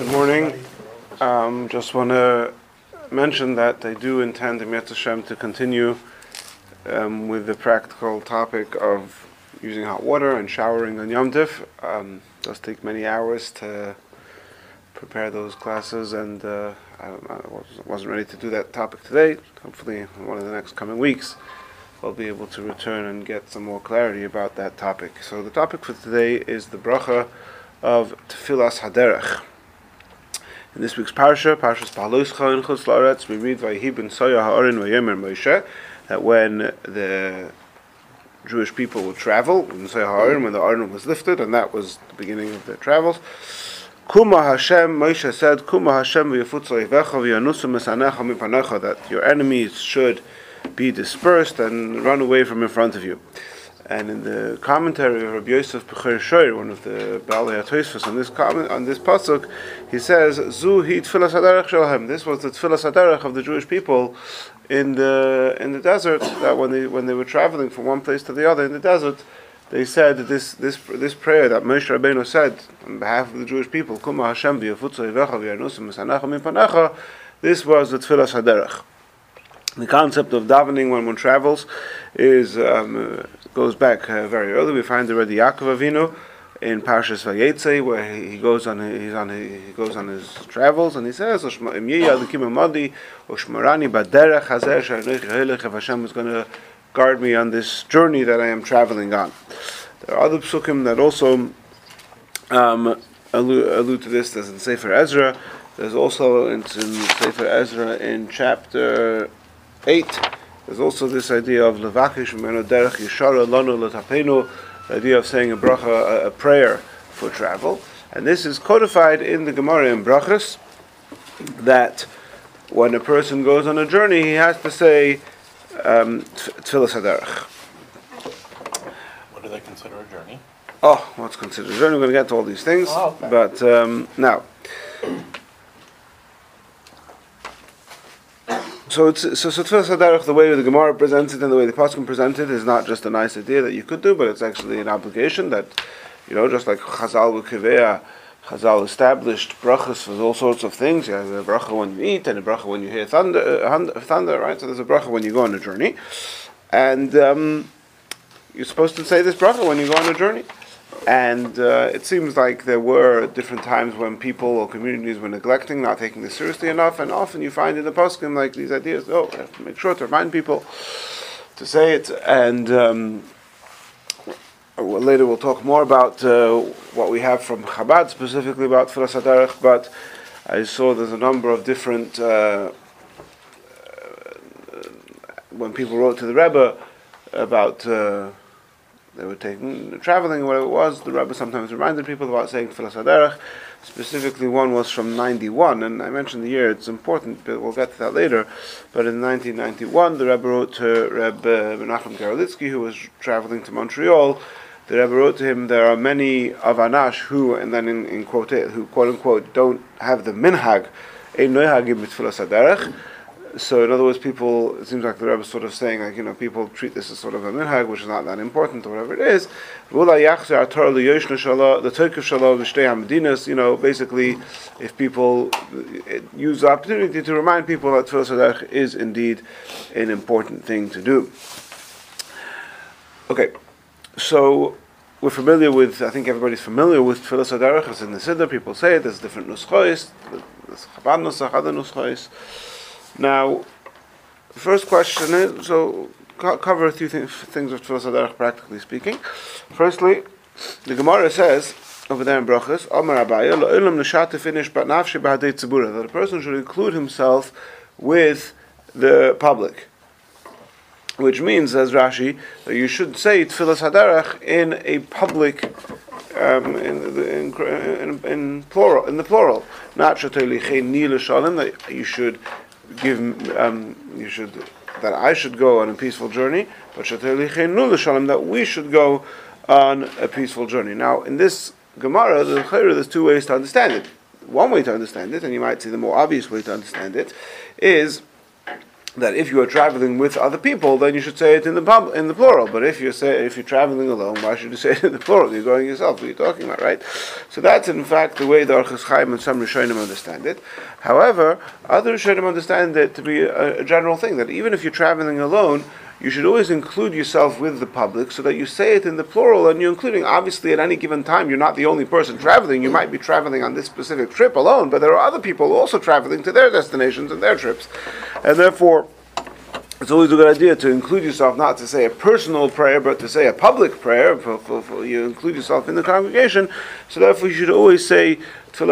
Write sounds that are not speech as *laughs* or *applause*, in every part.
Good morning. Um, just want to mention that I do intend, in Im Hashem, to continue um, with the practical topic of using hot water and showering on Yom Tif. Um, it does take many hours to prepare those classes, and uh, I, wasn't ready to do that topic today. Hopefully, in one of the next coming weeks, I'll be able to return and get some more clarity about that topic. So, the topic for today is the bracha of Tfilas Haderech. In this week's parsha, Parshas Paluscha in Chutz we read Vayihi ben Soya Ha'orin Vayemer Moshe that when the Jewish people would travel, when Soya Ha'orin, when the Aron was lifted, and that was the beginning of their travels, Kuma Hashem, Moshe said, Kuma Hashem v'yafutza yivecha v'yanusu that your enemies should be dispersed and run away from in front of you. And in the commentary of Rabbi Yosef Becher Shoir, one of the Baalei HaTosfos, on this comment on this pasuk, he says, "Zu hi tfilas haderech shalhem." This was the haderech of the Jewish people in the in the desert. That when they when they were traveling from one place to the other in the desert, they said this this this prayer that Moshe Rabbeinu said on behalf of the Jewish people, "Kuma Hashem mipanecha." This was the haderech. The concept of davening when one travels is um, goes back uh, very early. We find already Yaakov Avinu in Parshas Vayetze, where he, goes on he's on he goes on his travels, and he says, "Oshmarani baderech hazer Hashem is going to guard me on this journey that I am traveling on." There are other psukim that also um, allude, allude, to this. There's in Sefer Ezra. There's also in, in Sefer Ezra in chapter eight there's also this idea of levakish derech yishara lanu letapenu, the idea of saying a bracha, a, a, prayer for travel, and this is codified in the Gemara in Brachas that when a person goes on a journey, he has to say um, tfilas haderech. What do they consider a journey? Oh, what's considered a journey? We're going to get to all these things, oh, okay. but um, now. So it's so so Tfilas the way the Gemara presents it and the way the Pasuk present it is not just a nice idea that you could do, but it's actually an obligation that, you know, just like Chazal V'Kivea, Chazal established brachas for all sorts of things. You have a bracha when you eat and a bracha when you hear thunder, uh, thunder, right? So there's a bracha when you go on a journey, and um, you're supposed to say this bracha when you go on a journey. And uh, it seems like there were different times when people or communities were neglecting, not taking this seriously enough, and often you find in the poskim like these ideas. Oh, I have to make sure to remind people to say it, and um, later we'll talk more about uh, what we have from Chabad specifically about Tfilas Haderech, but I saw there's a number of different. Uh, when people wrote to the Rebbe about uh, they were taking traveling, whatever it was. The rabbi sometimes reminded people about saying Tfilas Haderech. Specifically, one was from 91, and I mentioned the year, it's important, but we'll get to that later. But in 1991, the rabbi wrote to Rebbe Menachem Garolitzky, who was traveling to Montreal. The rabbi wrote to him, there are many of Anash who, and then in, in quote, who quote unquote don't have the minhag, ein noihagim mitfilas haderech, so in other words, people, it seems like the Rebbe is sort of saying, like, you know, people treat this as sort of a minhag, which is not that important, or whatever it is. The the Turkish Shalom, you know, basically, if people use the opportunity to remind people that Tfilah is indeed an important thing to do. Okay, so we're familiar with, I think everybody's familiar with Tfilah Sadarach, it's in the Siddur, people say it, there's different nuschos, there's Chabad Nusach, other nuschos. Now, the first question is so co- cover a few things, things of Tfilas Haderech, practically speaking. Firstly, the Gemara says over there in Brachas, Amar Abaye, Lo'ilam Nishata finish but nafshi b'hadei tzibura, that a person should include himself with the public. Which means, as Rashi, that you should say Tfilas Haderech in a public um, in, in, in, in, plural, in the plural. Not that you should give um, you should that I should go on a peaceful journey, but that we should go on a peaceful journey. Now, in this Gemara, there's two ways to understand it. One way to understand it, and you might see the more obvious way to understand it, is that if you are traveling with other people, then you should say it in the pub, in the plural. But if you say if you're traveling alone, why should you say it in the plural? You're going yourself. What are you talking about, right? So that's in fact the way the Orchos Chaim and some Rishonim understand it. However, other Rishonim understand it to be a, a general thing that even if you're traveling alone, you should always include yourself with the public so that you say it in the plural and you're including obviously at any given time you're not the only person traveling you might be traveling on this specific trip alone but there are other people also traveling to their destinations and their trips and therefore it's always a good idea to include yourself, not to say a personal prayer, but to say a public prayer. You include yourself in the congregation, so therefore you should always say in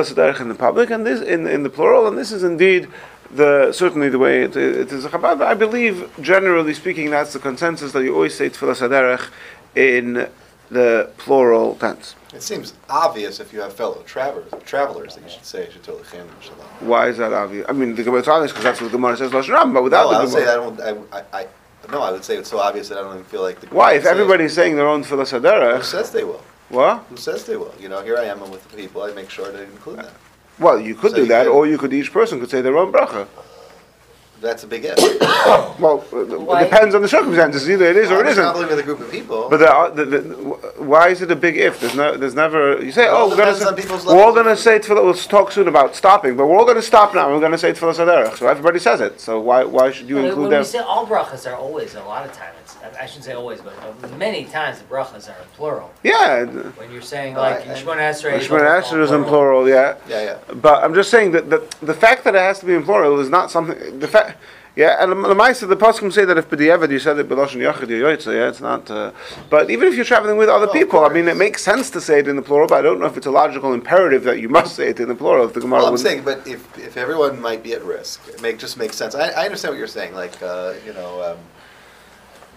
the public and this in, in the plural. And this is indeed the certainly the way it, it is a Chabad. I believe, generally speaking, that's the consensus that you always say tefillah in the plural tense. It seems obvious if you have fellow travelers, travelers that you should say Shalom. Why is that obvious? I mean, the Gemara is obvious because that's what the Gemara says Lashon Ram, but without no, the I would Gemara. say I don't. I, I, no, I would say it's so obvious that I don't even feel like the. Why? If everybody's saying their own Tefillah Who says they will? what? Who says they will? You know, here I am. I'm with the people. I make sure to include them. Well, you could So do you that, could- or you could each person could say their own bracha. That's a big if. *coughs* Well, uh, Why? it depends on the circumstances. Either it is or I'm it just not isn't. living with a group of people. But there are, the, the, why is it a big if? There's no, there's never. You say, It oh, we're gonna say, on people's we're all gonna say tefillah. We'll talk soon about stopping, but we're all gonna stop now. and We're gonna say tefillah saderech. So everybody says it. So why, why should you When, include when them? we say all brachas are always, a lot of times, I shouldn't say always, but many times the brachas are in plural. Yeah, When you're saying like I- I- Shemona Esrei is Shemona almost all Esrei is in plural. Yeah. yeah, yeah. But I'm just saying that the, the fact that it has to be in plural is not something. The fact, yeah, and the Maisa, the Poskim say that if b'diavad you said it b'loshen yachid yoytze, yeah, it's not. Uh, but even if you're traveling with other Oh, people, I mean, it makes sense to say it in the plural. But I don't know if it's a logical imperative that you must say it in the plural. If the Gemara Well, I'm saying, but if, if everyone might be at risk, it make just makes sense. I, I understand what you're saying. Like, uh, you know, um,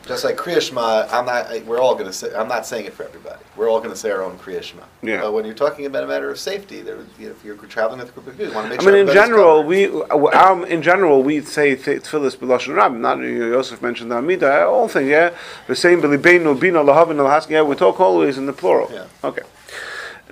just like Kriya Shema, I'm not. We're all going to say. I'm not saying it for everybody. We're all going to say our own Kriya Shema. Yeah. But when you're talking about a matter of safety, there, you know, if you're traveling with a group of people, you want to make I sure. mean, in general, covered. we um, in general we say tefillas b'lashon rab. Not Yosef mentioned the Amida. All things, yeah. The same b'libeinu bina lahavin. Yeah, we talk always in the plural. Yeah. Okay.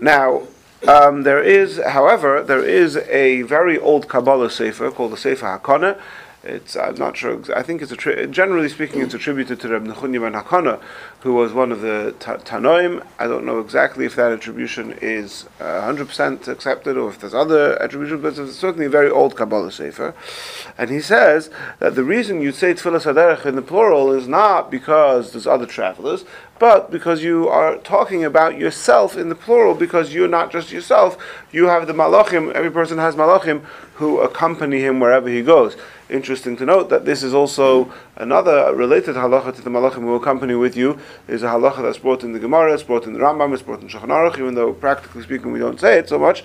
Now. Um, there is, however, there is a very old Kabbalah sefer called the Sefer Hakana. It's I'm not sure. I think it's a tri- generally speaking, it's attributed to Reb Nechunya ben Hakana, who was one of the ta- Tanoim. I don't know exactly if that attribution is uh, 100% accepted or if there's other attributions, but it's certainly a very old Kabbalah sefer. And he says that the reason you say Tfilah Saderech in the plural is not because there's other travelers, but because you are talking about yourself in the plural, because you're not just yourself, you have the malachim, every person has malachim who accompany him wherever he goes. Interesting to note that this is also another related halacha to the malachim who accompany with you, is a halacha that's brought in the Gemara, it's brought in the Rambam, it's brought in Shulchan Aruch, even though practically speaking we don't say it so much.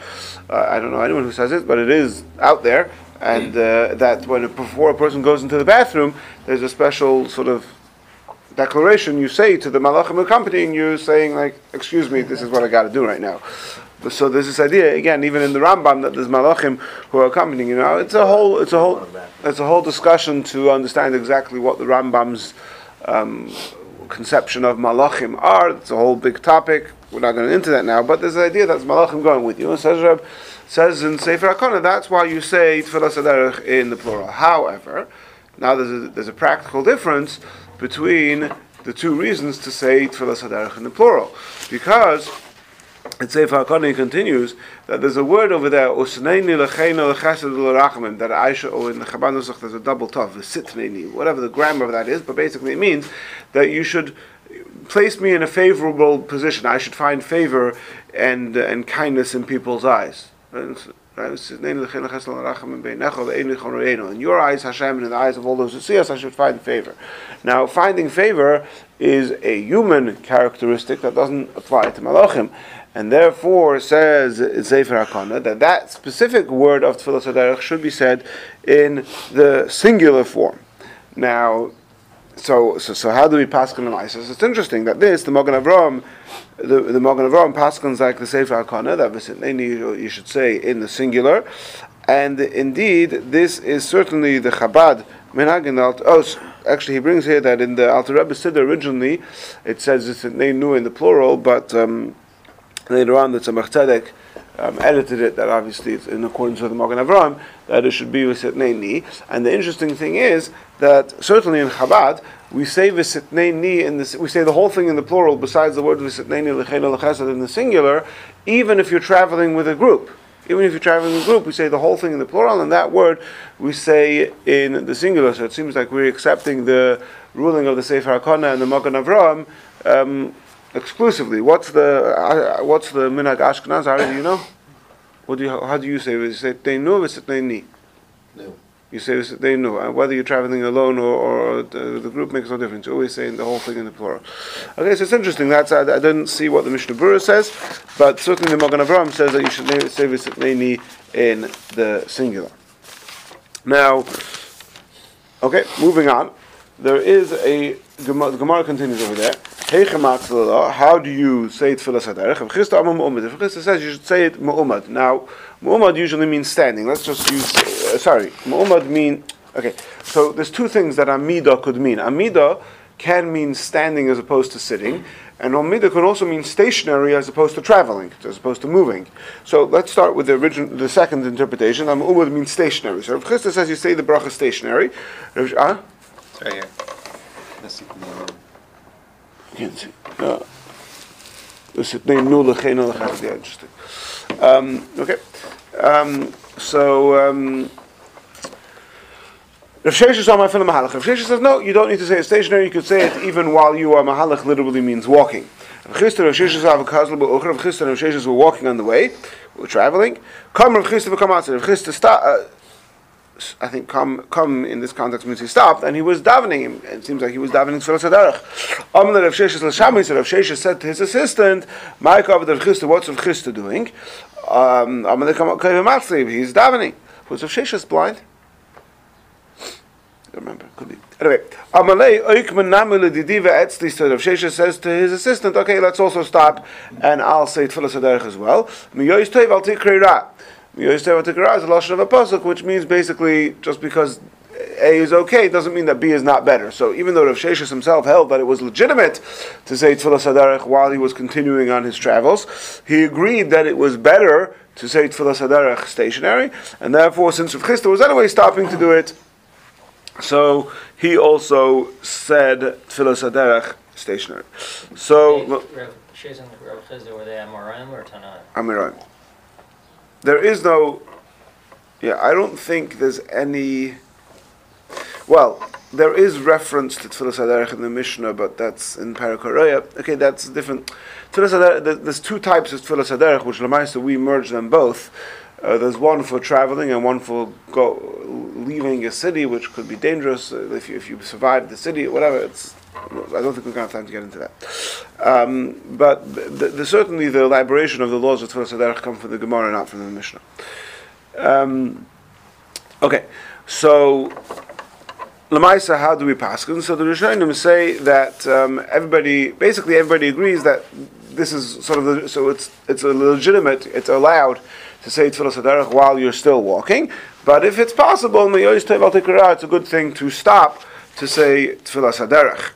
Uh, I don't know anyone who says it, but it is out there. And uh, that when before a person goes into the bathroom, there's a special sort of declaration you say to the malachim accompanying you, saying like, "Excuse me, this is what I got to do right now." So there's this idea again, even in the Rambam, that there's malachim who are accompanying you. Now it's a whole, it's a whole, it's a whole discussion to understand exactly what the Rambam's um, conception of malachim are. It's a whole big topic. We're not going into that now, but there's the idea that malachim going with you. And says Reb, says in Sefer Hakana, that's why you say tefillah in the plural. However, now there's a, there's a practical difference between the two reasons to say tefillah in the plural, because and Sefer HaKana continues that there's a word over there, Usneini lecheinu lechesed l'rachamim, that should, or in the Chabad Nusach there's a double tov, Sitneini, whatever the grammar of that is, but basically it means that you should place me in a favorable position. I should find favor and, and kindness in people's eyes. In your eyes, Hashem, and in the eyes of all those who see us, I should find favor. Now, finding favor is a human characteristic that doesn't apply to Malachim. And therefore, says Sefer HaKana, that that specific word of Tfilah should be said in the singular form. Now, so, so, so how do we paskin on Isis? It's interesting that this, the Magen Avraham, the, the Magen Avraham paskins like the Sefer HaKana, that V'sitneni you you should say in the singular. And indeed, this is certainly the Chabad Menagin. Oh, actually, he brings here that in the Alter Rebbe Siddur originally, it says it's nu in the plural, but um, later on the Tzemach Tzedek um, edited it that obviously it's in accordance with the Magen Avraham that it should be Visitnei Ni. And the interesting thing is that certainly in Chabad we say Visitnei Ni in this we say the whole thing in the plural besides the word Visitnei Ni L'chein L'chesed in the singular, even if you're traveling with a group. Even if you're traveling in a group, we say the whole thing in the plural, and that word we say in the singular. So it seems like we're accepting the ruling of the Sefer HaKana and the Magen Avraham um, exclusively. What's the uh, what's the minhag Ashkenaz? How do you know? What do you how do you say? You say they know they ni. No. You say they know. And whether you're traveling alone or, or the, the, group makes no difference. You're always saying the whole thing in the plural. Okay, so it's interesting. That's I, I didn't see what the Mishnah Berurah says, but certainly the Magen Avraham says that you should say ni in the singular. Now, okay, moving on. There is a the Gemara continues over there. How do you say tefillah saderech? If. Says you should say it mu'umad. Now, mu'umad usually means standing. Let's just use, uh, sorry, mu'umad mean, okay, so there's two things that amida could mean. Amida can mean standing as opposed to sitting, and amida can also mean stationary as opposed to traveling, as opposed to moving. So let's start with the original, the second interpretation. Mu'umad means stationary. So if Chisda says you say the bracha stationary, uh, Can't see. Uh. Um, okay. Um, so. Um, Rav Sheshes is my film Mahalach. Rav Sheshes says, no, you don't need to say it stationary, you could say it even while you are Mahalach, literally means walking. Rav Chisda, Rav Sheshes have a kazal ba'uch, Rav Chisda and Rav Sheshes were walking on the way, were traveling. Come Rav Chisda v'kamatze, Rav Chisda stop, uh, I think come come in this context means he stopped and he was davening. It seems like he was davening for Sadarach. Amr Rav Sheshes Lashami said Rav Sheshes said to his assistant, "Mike of Rav Chisda, what's Rav Chisda doing?" Um, Amr he's davening. Was Rav Sheshes blind? I remember. Could be. Anyway, Amalei Oikman Namule Didiva Etzli said Rav Sheshes says to his assistant, "Okay, let's also stop and I'll say Tfilah Sadarach as well." Miyois Toiv Al is a lashon of a pasuk, which means basically just because A is okay doesn't mean that B is not better. So even though Rav Sheshes himself held that it was legitimate to say Tfilah Sadarech while he was continuing on his travels, he agreed that it was better to say Tfilah Sadarech stationary, and therefore, since Rav Chisda was anyway stopping to do it, so he also said Tfilah Sadarech stationary. So. Rav Sheshes and Rav Chisda, were they Amoraim or Tanaim? Amoraim there is no. Yeah, I don't think there's any. Well, there is reference to Tfilas Haderech in the Mishnah, but that's in Parakaraya. Okay, that's different. Tfilas there's two types of Tfilas Haderech, which Lamaisa we merge them both. Uh, there's one for traveling and one for go, leaving a city, which could be dangerous uh, if, you, if you survive the city, or whatever. It's I don't think we're going to have time to get into that. Um, but the, the, certainly the elaboration of the laws of Tfilas Haderech come from the Gemara, not from the Mishnah. Um, okay, so Lamaisa, how do we pass? So the Rishonim say that um, everybody, basically everybody agrees that this is sort of the, so it's it's a legitimate, it's allowed to say Tfilas Haderech while you're still walking. But if it's possible, it's a good thing to stop to say Tfilas Haderech.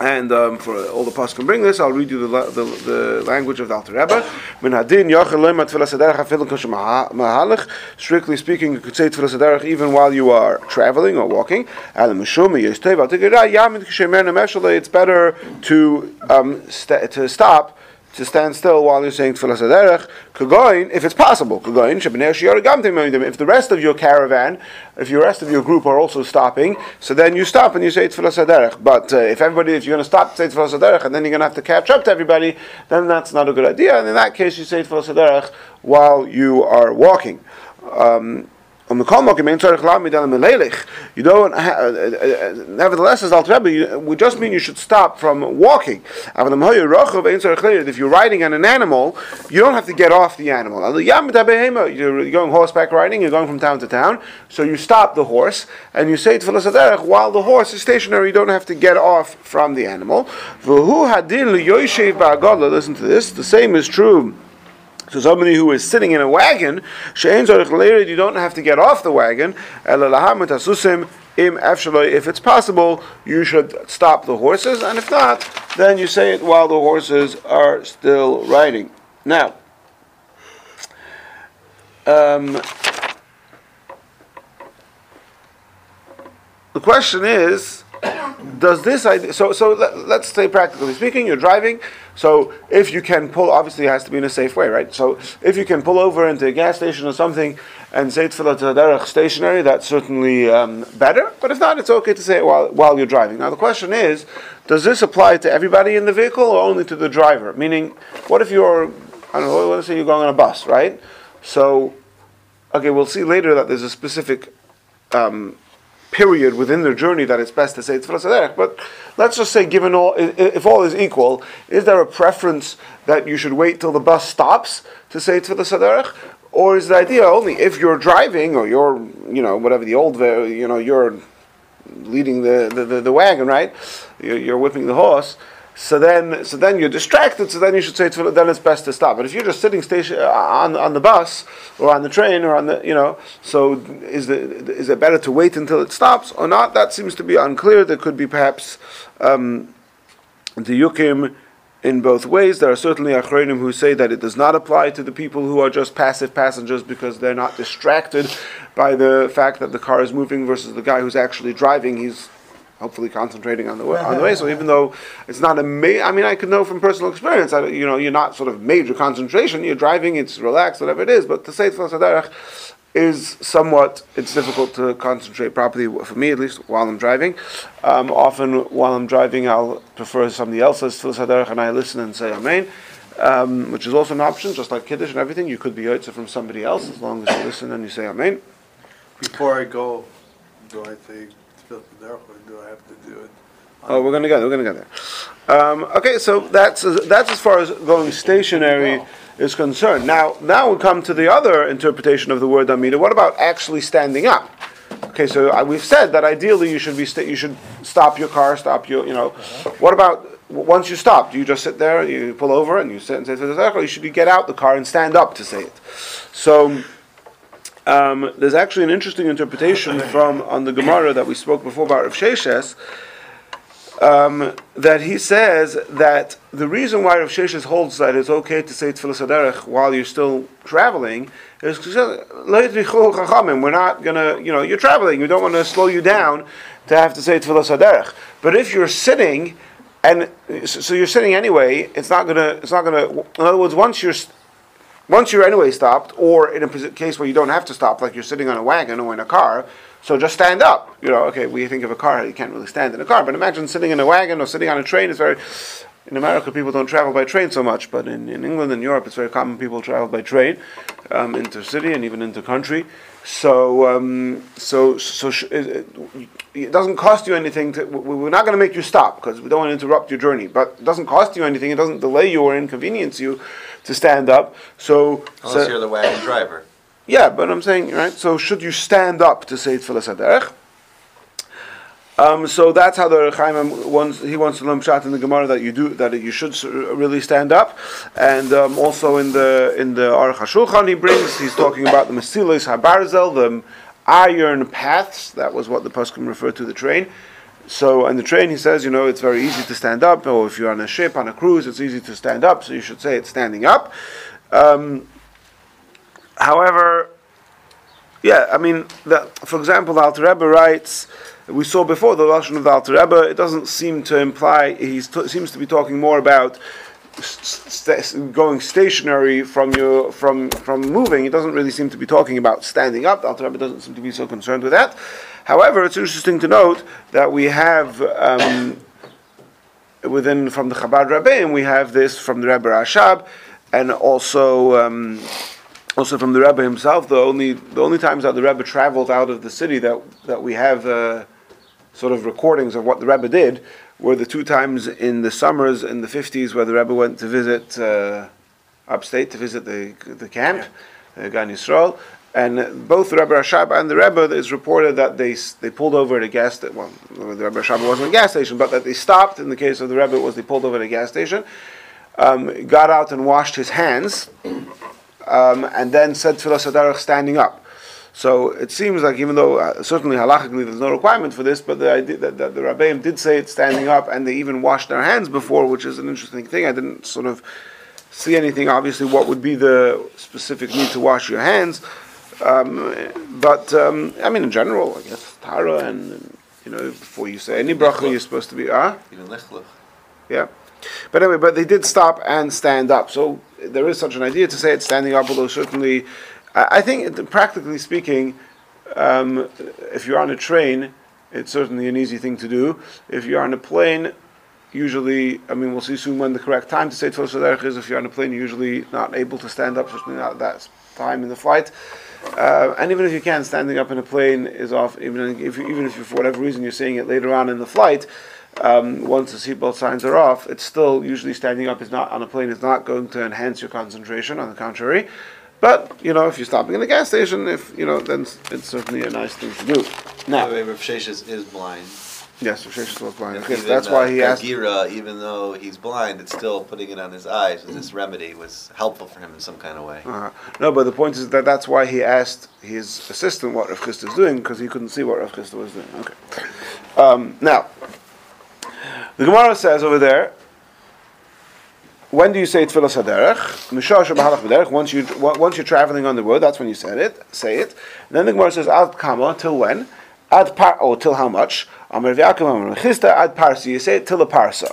And um, for all the past can bring this, I'll read you the, the, the language of the Alter Rebbe. Strictly speaking, you could say tefillah even while you are traveling or walking. It's better to um, st- to stop to stand still while you're saying Tfilas Haderech, Kagoin, if it's possible, Kagoin, if the rest of your caravan, if the rest of your group are also stopping, so then you stop and you say Tfilas Haderech. But uh, if everybody, if you're going to stop, say Tfilas Haderech, and then you're going to have to catch up to everybody, then that's not a good idea. And in that case, you say Tfilas Haderech while you are walking. Um, you don't. Uh, uh, uh, nevertheless, as Al Rebbe, we just mean you should stop from walking. If you're riding on an animal, you don't have to get off the animal. You're going horseback riding. You're going from town to town, so you stop the horse and you say to the Tfilas while the horse is stationary. You don't have to get off from the animal. Listen to this. The same is true so somebody who is sitting in a wagon, you don't have to get off the wagon. If it's possible, you should stop the horses, and if not, then you say it while the horses are still riding. Now, Um, the question is, does this idea, so, so let, let's say practically speaking, you're driving, so if you can pull, obviously it has to be in a safe way, right? So if you can pull over into a gas station or something and say tefillah derech stationary, that's certainly um, better. But if not, it's okay to say it while, while you're driving. Now the question is, does this apply to everybody in the vehicle or only to the driver? Meaning, what if you're, I don't know, let's say you're going on a bus, right? So, okay, we'll see later that there's a specific um, period within their journey that it's best to say saderech. But let's just say, given all, if all is equal, is there a preference that you should wait till the bus stops to say tefillah saderech, or is the idea only if you're driving or you're, you know, whatever the old, you know, you're leading the, the, the, the wagon, right? You're whipping the horse so then, so then you're distracted. So then you should say to then it's best to stop. But if you're just sitting station uh, on on the bus or on the train or on the you know, so is the is it better to wait until it stops or not? That seems to be unclear. There could be perhaps um, the yukim in both ways. There are certainly achronim who say that it does not apply to the people who are just passive passengers because they're not distracted by the fact that the car is moving versus the guy who's actually driving. He's hopefully concentrating on the way, on the *laughs* way. So even though it's not a, ma- I mean, I could know from personal experience. I, you know, you're not sort of major concentration. You're driving. It's relaxed, whatever it is. But to say Tfilas Haderech is somewhat. It's difficult to concentrate properly for me, at least while I'm driving. Um, often while I'm driving, I'll prefer somebody else's Tfilas Haderech, and I listen and say Amen. Um, which is also an option, just like Kiddush and everything. You could be Yotze from somebody else as long as you listen and you say Amen. Before I go, do I do I have to do it? Oh, we're gonna go. There. We're gonna go there. Um, okay, so that's that's as far as going stationary is concerned. Now, now we come to the other interpretation of the word amida. What about actually standing up? Okay, so uh, we've said that ideally you should be st- you should stop your car, stop your you know. What about once you stop? Do you just sit there, you pull over, and you sit and say, you should get out the car and stand up to say it. So. Um, there's actually an interesting interpretation from on the Gemara that we spoke before about Rav Sheshes, um, that he says that the reason why Rav Sheshes holds that it's okay to say Tfilas Haderech while you're still traveling is because we're not gonna, you know, you're traveling, we don't want to slow you down to have to say Tfilas Haderech. But if you're sitting, and so you're sitting anyway, it's not gonna, it's not gonna. In other words, once you're once you're anyway stopped, or in a case where you don't have to stop, like you're sitting on a wagon or in a car, so just stand up. You know, okay, we think of a car, you can't really stand in a car, but imagine sitting in a wagon or sitting on a train. It's very, in America, people don't travel by train so much, but in, in England and Europe, it's very common people travel by train, um, intercity and even intercountry. So, um, so, so sh- it, it, doesn't cost you anything. To, we're not going to make you stop because we don't want to interrupt your journey. But it doesn't cost you anything. It doesn't delay you or inconvenience you to stand up. So, Unless so, you're the wagon driver. Yeah, but I'm saying right. So, should you stand up to say Tfilas Haderech? Um, so that's how the Chaim wants. He wants to shot in the Gemara that you do that you should really stand up, and um, also in the in the Aruch HaShulchan he brings. He's talking about the Mesilas Habarzel, the iron paths. That was what the Paskim referred to the train. So on the train, he says, you know, it's very easy to stand up, or if you're on a ship, on a cruise, it's easy to stand up. So you should say it's standing up. Um, however, yeah, I mean, the, for example, the Alter Rebbe writes we saw before the lashon of the Alter Rebbe, it doesn't seem to imply he t- seems to be talking more about st- going stationary from your from from moving. He doesn't really seem to be talking about standing up. The Alter Rebbe doesn't seem to be so concerned with that. However, it's interesting to note that we have. Um, within from the Chabad Rabbeim, we have this from the Rebbe Rashab, and also um, also from the Rebbe himself. The only the only times that the Rebbe traveled out of the city that that we have uh, sort of recordings of what the Rebbe did were the two times in the summers in the 50s where the Rebbe went to visit uh, upstate to visit the the camp, uh, Gan Yisrael. And both the Rebbe Rashab and the Rebbe, it's reported that they they pulled over at a gas station. Well, the Rebbe Rashab wasn't a gas station, but that they stopped. In the case of the Rebbe, it was they pulled over at a gas station, um, got out and washed his hands, um, and then said Tfilah Sadarach standing up. So it seems like even though uh, certainly halachically there's no requirement for this, but the idea that, that the Rabbeim did say it standing up, and they even washed their hands before, which is an interesting thing. I didn't sort of see anything, obviously, what would be the specific need to wash your hands. Um, but um, I mean, in general, I guess tara and you know, before you say any bracha, you're supposed to be ah, Even lichluch. yeah. But anyway, but they did stop and stand up. So there is such an idea to say it's standing up, although certainly, I I think, it- practically speaking, um, if you're on a train, it's certainly an easy thing to do. If you're on a plane, usually, I mean, we'll see soon when the correct time to say Tfilah Saderech is. If you're on a plane, you're usually not able to stand up, certainly not that time in the flight. Uh, and even if you can, standing up in a plane is off. Even if even if for whatever reason you're saying it later on in the flight, um, once the seatbelt signs are off, it's still usually standing up is not on a plane is not going to enhance your concentration. On the contrary, but you know if you're stopping in a gas station, if you know then it's, it's certainly a nice thing to do. Now, Rav Sheshes is blind. Yes, Rav Sheshes was blind. Okay, even, that's why he uh, asked. Gira, even though he's blind, it's still putting it on his eyes. This remedy was helpful for him in some kind of way. Uh, no, but the point is that that's why he asked his assistant what Rav Chisda is doing because he couldn't see what Rav Chisda was doing. Okay. Um, now, the Gemara says over there, when do you say Tfilas Haderech? Mishah Shabbalach B'derech. Once you once you're traveling on the road, that's when you say it. Say it. And then the Gemara says Ad Kama till when? Ad par oh till how much? Amar Chisda Ad Parsa. You say it till a parsa.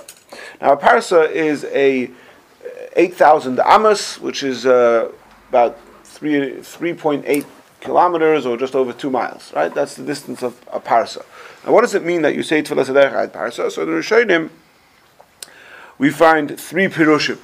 Now a parsa is a eight thousand amos, which is uh, about three three point eight kilometers or just over two miles. Right. That's the distance of a parsa. Now, what does it mean that you say Tfilas Ad Parsa? So the Rishonim we find three pirushim.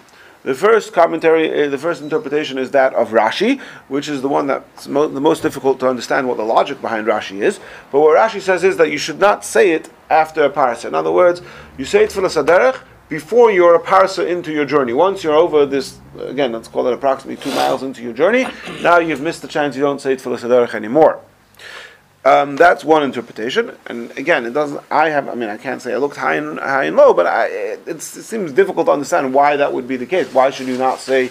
The first commentary, uh, the first interpretation is that of Rashi, which is the one that's mo- the most difficult to understand what the logic behind Rashi is. But what Rashi says is that you should not say it after a parsa. In other words, you say it for the saderech before you're a parsa into your journey. Once you're over this, again, let's call it approximately two miles into your journey, now you've missed the chance you don't say it for the saderech anymore. Um, that's one interpretation, and again, it doesn't. I have. I mean, I can't say I looked high and high and low, but I, it, it seems difficult to understand why that would be the case. Why should you not say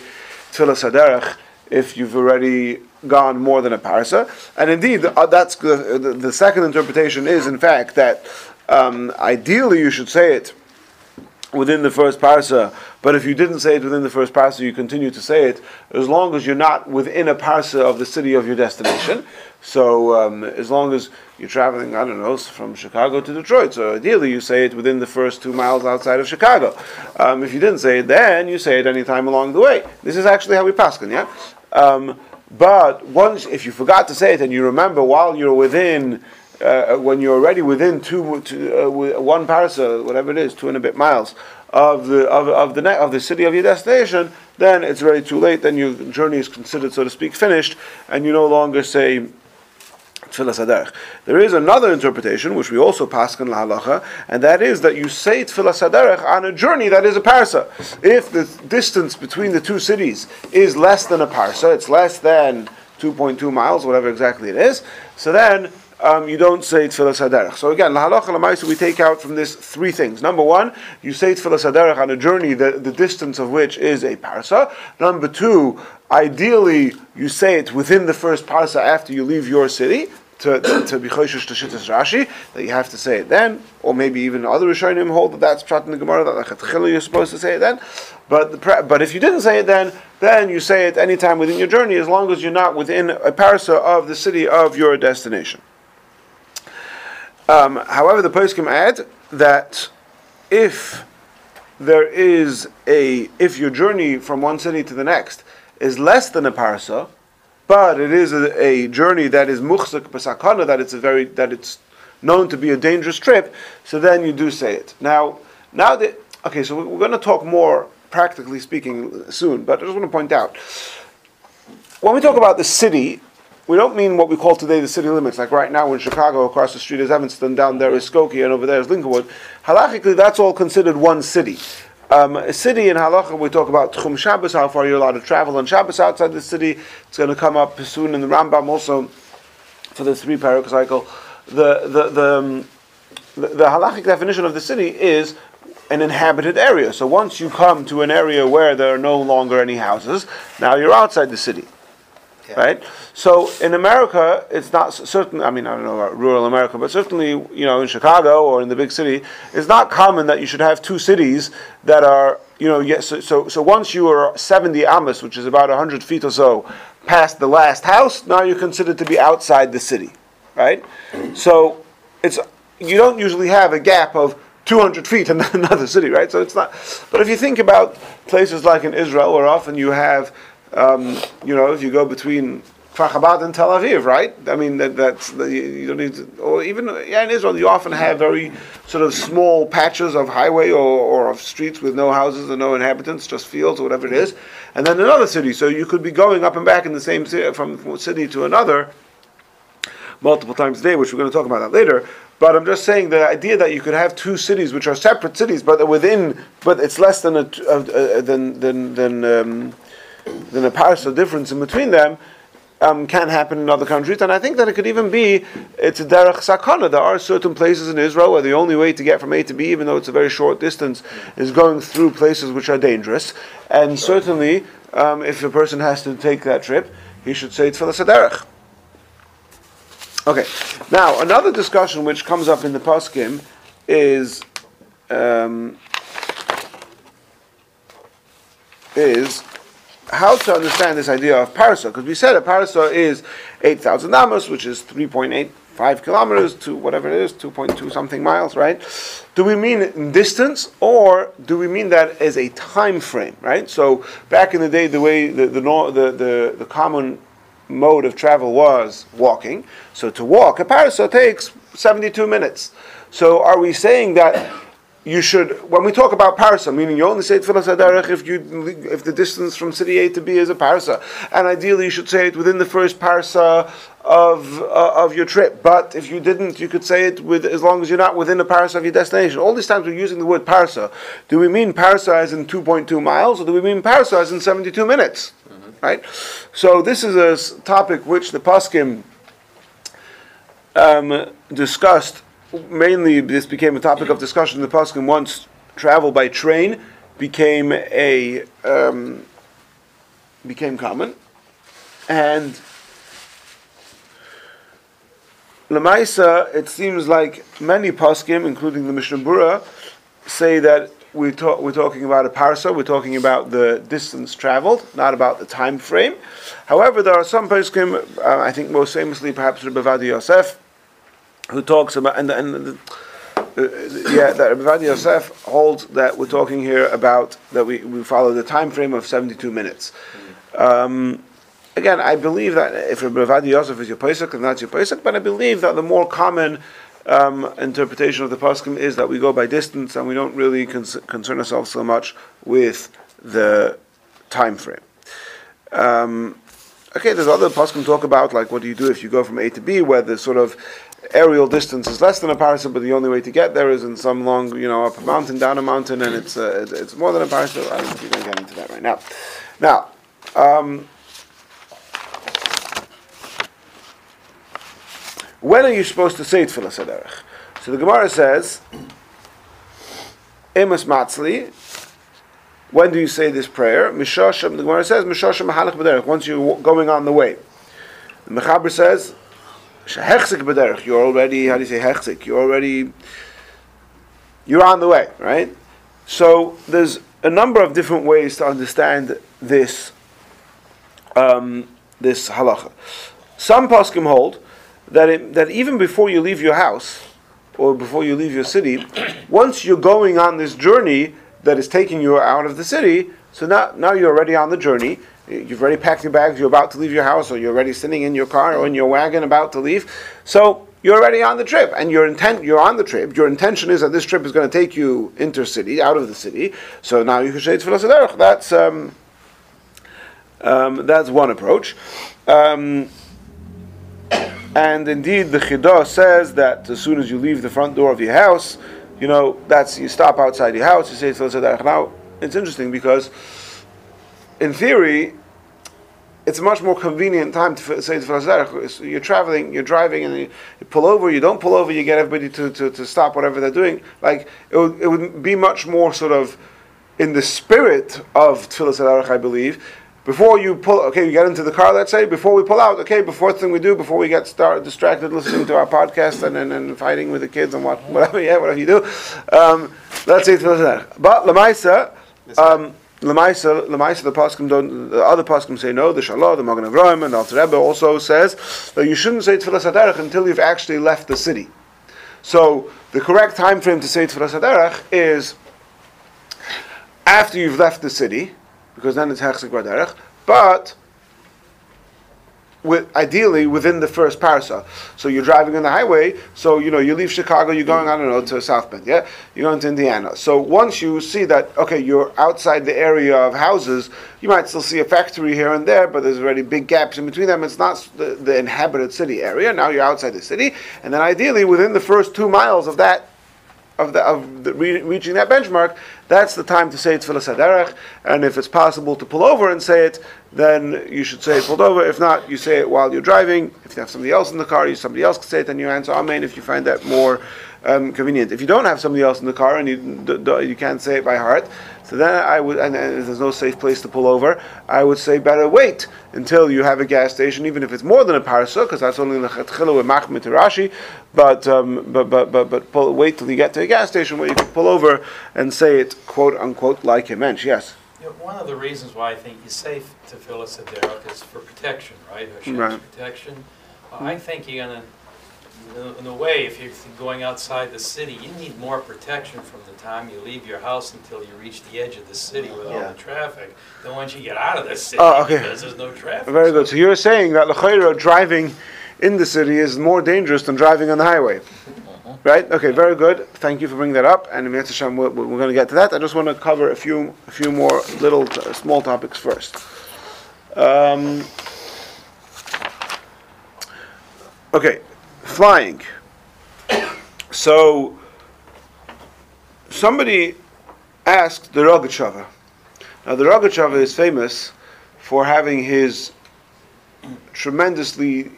tefillah saderech if you've already gone more than a parsa? And indeed, uh, that's the, the, the second interpretation is, in fact, that um, ideally you should say it within the first parsa, but if you didn't say it within the first parsa, you continue to say it as long as you're not within a parsa of the city of your destination. So um, as long as you're traveling, I don't know, from Chicago to Detroit, so ideally you say it within the first two miles outside of Chicago. Um, if you didn't say it then, you say it anytime along the way. This is actually how we paskin, yeah. Um, but once, if you forgot to say it and you remember while you're within uh, when you're already within two, two uh, one parsa, whatever it is, two and a bit miles of the of, of the ne- of the city of your destination, then it's already too late. Then your journey is considered, so to speak, finished, and you no longer say. There is another interpretation, which we also pass in La Halacha, and that is that you say Haderech on a journey that is a parsa. If the distance between the two cities is less than a parsa, it's less than 2.2 miles, whatever exactly it is, so then um, you don't say Tfilas Haderech. So again, La Halacha Lamaisa, we take out from this three things. Number one, you say Tfilas Haderech on a journey, the, the distance of which is a parsa. Number two, ideally, you say it within the first parsa after you leave your city. To, to be choshesh to shittas Rashi, that you have to say it then, or maybe even other Rishonim hold that that's pshat in the Gemara that you're supposed to say it then. But the, but if you didn't say it then, then you say it anytime within your journey, as long as you're not within a parsa of the city of your destination. Um, however, the poskim add that if there is a if your journey from one city to the next is less than a parsa, but it is a, a journey that is muchzik b'sakana, that it's a very that it's known to be a dangerous trip, so then you do say it. Now, now that okay, so we're going to talk more practically speaking soon, but I just want to point out when we talk about the city, we don't mean what we call today the city limits. Like right now in Chicago, across the street is Evanston, down there is Skokie, and over there is Lincolnwood. Halachically, that's all considered one city. Um, a city in Halacha, we talk about Tchum Shabbos, how far you're allowed to travel on Shabbos outside the city. It's going to come up soon in the Rambam also for the three parak cycle. The, the, the, um, the, the halachic definition of the city is an inhabited area. So once you come to an area where there are no longer any houses, now you're outside the city. Yeah. Right? So in America, it's not certain, I mean, I don't know about rural America, but certainly, you know, in Chicago or in the big city, it's not common that you should have two cities that are you know, yes. So, so, so once you are 70 amas, which is about 100 feet or so, past the last house, now you're considered to be outside the city, right? So it's you don't usually have a gap of 200 feet in *laughs* another city, right? So it's not. But if you think about places like in Israel, where often you have, um, you know, if you go between Kfar and Tel Aviv, right? I mean, that, that's you, don't need to, or even yeah, in Israel, you often have very sort of small patches of highway or, or of streets with no houses and no inhabitants, just fields or whatever it is, and then another city. So you could be going up and back in the same city from one city to another multiple times a day, which we're going to talk about that later. But I'm just saying the idea that you could have two cities which are separate cities, but within, but it's less than a, than than than um, than a parsa difference in between them. Um, can happen in other countries, and I think that it could even be it's a derech sakana. There are certain places in Israel where the only way to get from A to B, even though it's a very short distance, is going through places which are dangerous. And certainly, um, if a person has to take that trip, he should say tefillah saderech. Okay, now another discussion which comes up in the poskim is um, is how to understand this idea of parasa, because we said a parasa is 8,000 amos, which is 3.85 kilometers to whatever it is, 2.2 something miles, right? Do we mean distance, or do we mean that as a time frame, right? So back in the day, the way the the the, the, the common mode of travel was walking. So to walk a parasa takes 72 minutes. So are we saying that you should, when we talk about parasa, meaning you only say tefillah sadarech if you if the distance from city A to B is a parasa, and ideally you should say it within the first parasa of uh, of your trip. But if you didn't, you could say it with as long as you're not within the parasa of your destination. All these times we're using the word parasa. Do we mean parasa as in 2.2 miles, or do we mean parasa as in 72 minutes? Right. So this is a topic which the paskim um, discussed. Mainly, this became a topic of discussion. The paskim once travel by train became a um, became common, and Lamaisa, it seems like many poskim, including the Mishnah Berurah, say that we talk, we're talking about a parsa, we're talking about the distance traveled, not about the time frame. However, there are some poskim, uh, I think most famously perhaps Rabbi Ovadia Yosef, who talks about, and, and the, uh, yeah, that Rabbi Yosef holds that we're talking here about that we, we follow the time frame of 72 minutes. Um, again, I believe that if Rabbi Yosef is your posek, then that's your posek, but I believe that the more common um, interpretation of the Paskim is that we go by distance and we don't really cons- concern ourselves so much with the time frame. Um, okay, there's other Paskim talk about like what do you do if you go from A to B, where the sort of aerial distance is less than a parasa, but the only way to get there is in some long, you know, up a mountain, down a mountain, and it's uh, it's- more than a parasa. I don't to get into that right now. Now. Um, When are you supposed to say Tfilah Saderech? So the Gemara says, Emas Matzli. When do you say this prayer? Mishasham, the Gemara says, Mishasham Mahalach B'derech, once you're going on the way. The Mechaber says, You're already, how do you say Hechzik? You're already, you're on the way, right? So there's a number of different ways to understand this, um, this halacha. Some poskim hold that it, that even before you leave your house or before you leave your city, *coughs* once you're going on this journey that is taking you out of the city, so now now you're already on the journey. You've already packed your bags. You're about to leave your house, or you're already sitting in your car or in your wagon about to leave. So you're already on the trip, and your intent you're on the trip. Your intention is that this trip is going to take you intercity, out of the city. So now you can say tefillah sederech. That's um, um, that's one approach. Um, and indeed, the Chidah says that as soon as you leave the front door of your house, you know, that's you stop outside your house, you say Sadarach. Now, it's interesting because, in theory, it's a much more convenient time to say. So You're traveling, you're driving, and you, you pull over, you don't pull over, you get everybody to, to, to stop whatever they're doing. Like, it would, it would be much more sort of in the spirit of Tefillah Sadarach, I believe, before you pull, okay, you get into the car, let's say, before we pull out, okay, before the thing we do, before we get start distracted listening to our podcast and, and, and fighting with the kids and what, *laughs* whatever, yeah, whatever you do, um, let's say, Tefillah but Lamaisa, This- Um, Lemaisa, Lemaisa, the poskim don't. The other poskim say no. The Shalah, the Magen Avraham, and the Alter Rebbe also says that you shouldn't say Tfilas Haderech until you've actually left the city. So the correct time frame to say Tfilas Haderech is after you've left the city, because then it's Hechzik Baderech. But with, ideally within the first parasa. So you're driving on the highway. So you know you leave Chicago, you're going I don't know to South Bend. Yeah, you're going to Indiana. So once you see that okay, you're outside the area of houses, you might still see a factory here and there, but there's already big gaps in between them. It's not the, the inhabited city area. Now you're outside the city, and then ideally within the first two miles of that of, the, of the, re- reaching that benchmark, that's the time to say Tfilas Haderech. And if it's possible to pull over and say it, then you should say it pulled over. If not, you say it while you're driving. If you have somebody else in the car, you somebody else can say it, and you answer Amen if you find that more um, convenient. If you don't have somebody else in the car and you, d- d- you can't say it by heart, so then I would, and, and there's no safe place to pull over, I would say better wait until you have a gas station, even if it's more than a parasa, because that's only in the Chetchila with Machmit Rashi, but, um, but, but, but, but pull, wait till you get to a gas station where you can pull over and say it, quote unquote, like you mentioned. Yes. Yeah, one of the reasons why I think it's safe to fill a Sederach is for protection, right? Hashem's Right. protection. Uh, I think you're gonna, in a- way, if you're going outside the city, you need more protection from the time you leave your house until you reach the edge of the city with all Yeah. the traffic, than once you get out of the city, Oh, okay. because there's no traffic. Very good. So you're saying that L'chaira driving in the city is more dangerous than driving on the highway. Right? Okay, very good. Thank you for bringing that up. And in Mitzvah Shem, we're, we're going to get to that. I just want to cover a few, a few more little, t- small topics first. Um, okay, flying. So, somebody asked the Rogatchover. Now, the Rogatchover is famous for having his tremendously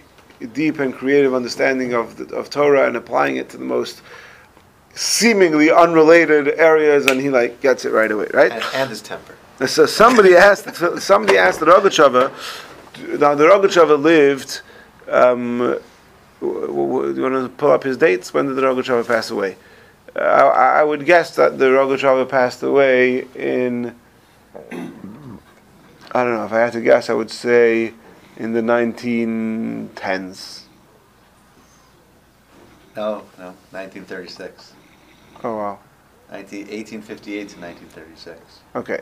deep and creative understanding of, the, of Torah and applying it to the most seemingly unrelated areas, and he like gets it right away, right? And, and his temper. So somebody asked, somebody asked the Rogatchover. Now the Rogatchover lived. Um, w- w- do you want to pull up his dates? When did the Rogatchover pass away? Uh, I, I would guess that the Rogatchover passed away in. I don't know. If I had to guess, I would say in the 1910s. No, no, 1936. Oh wow. 19, 1858 to 1936. Okay,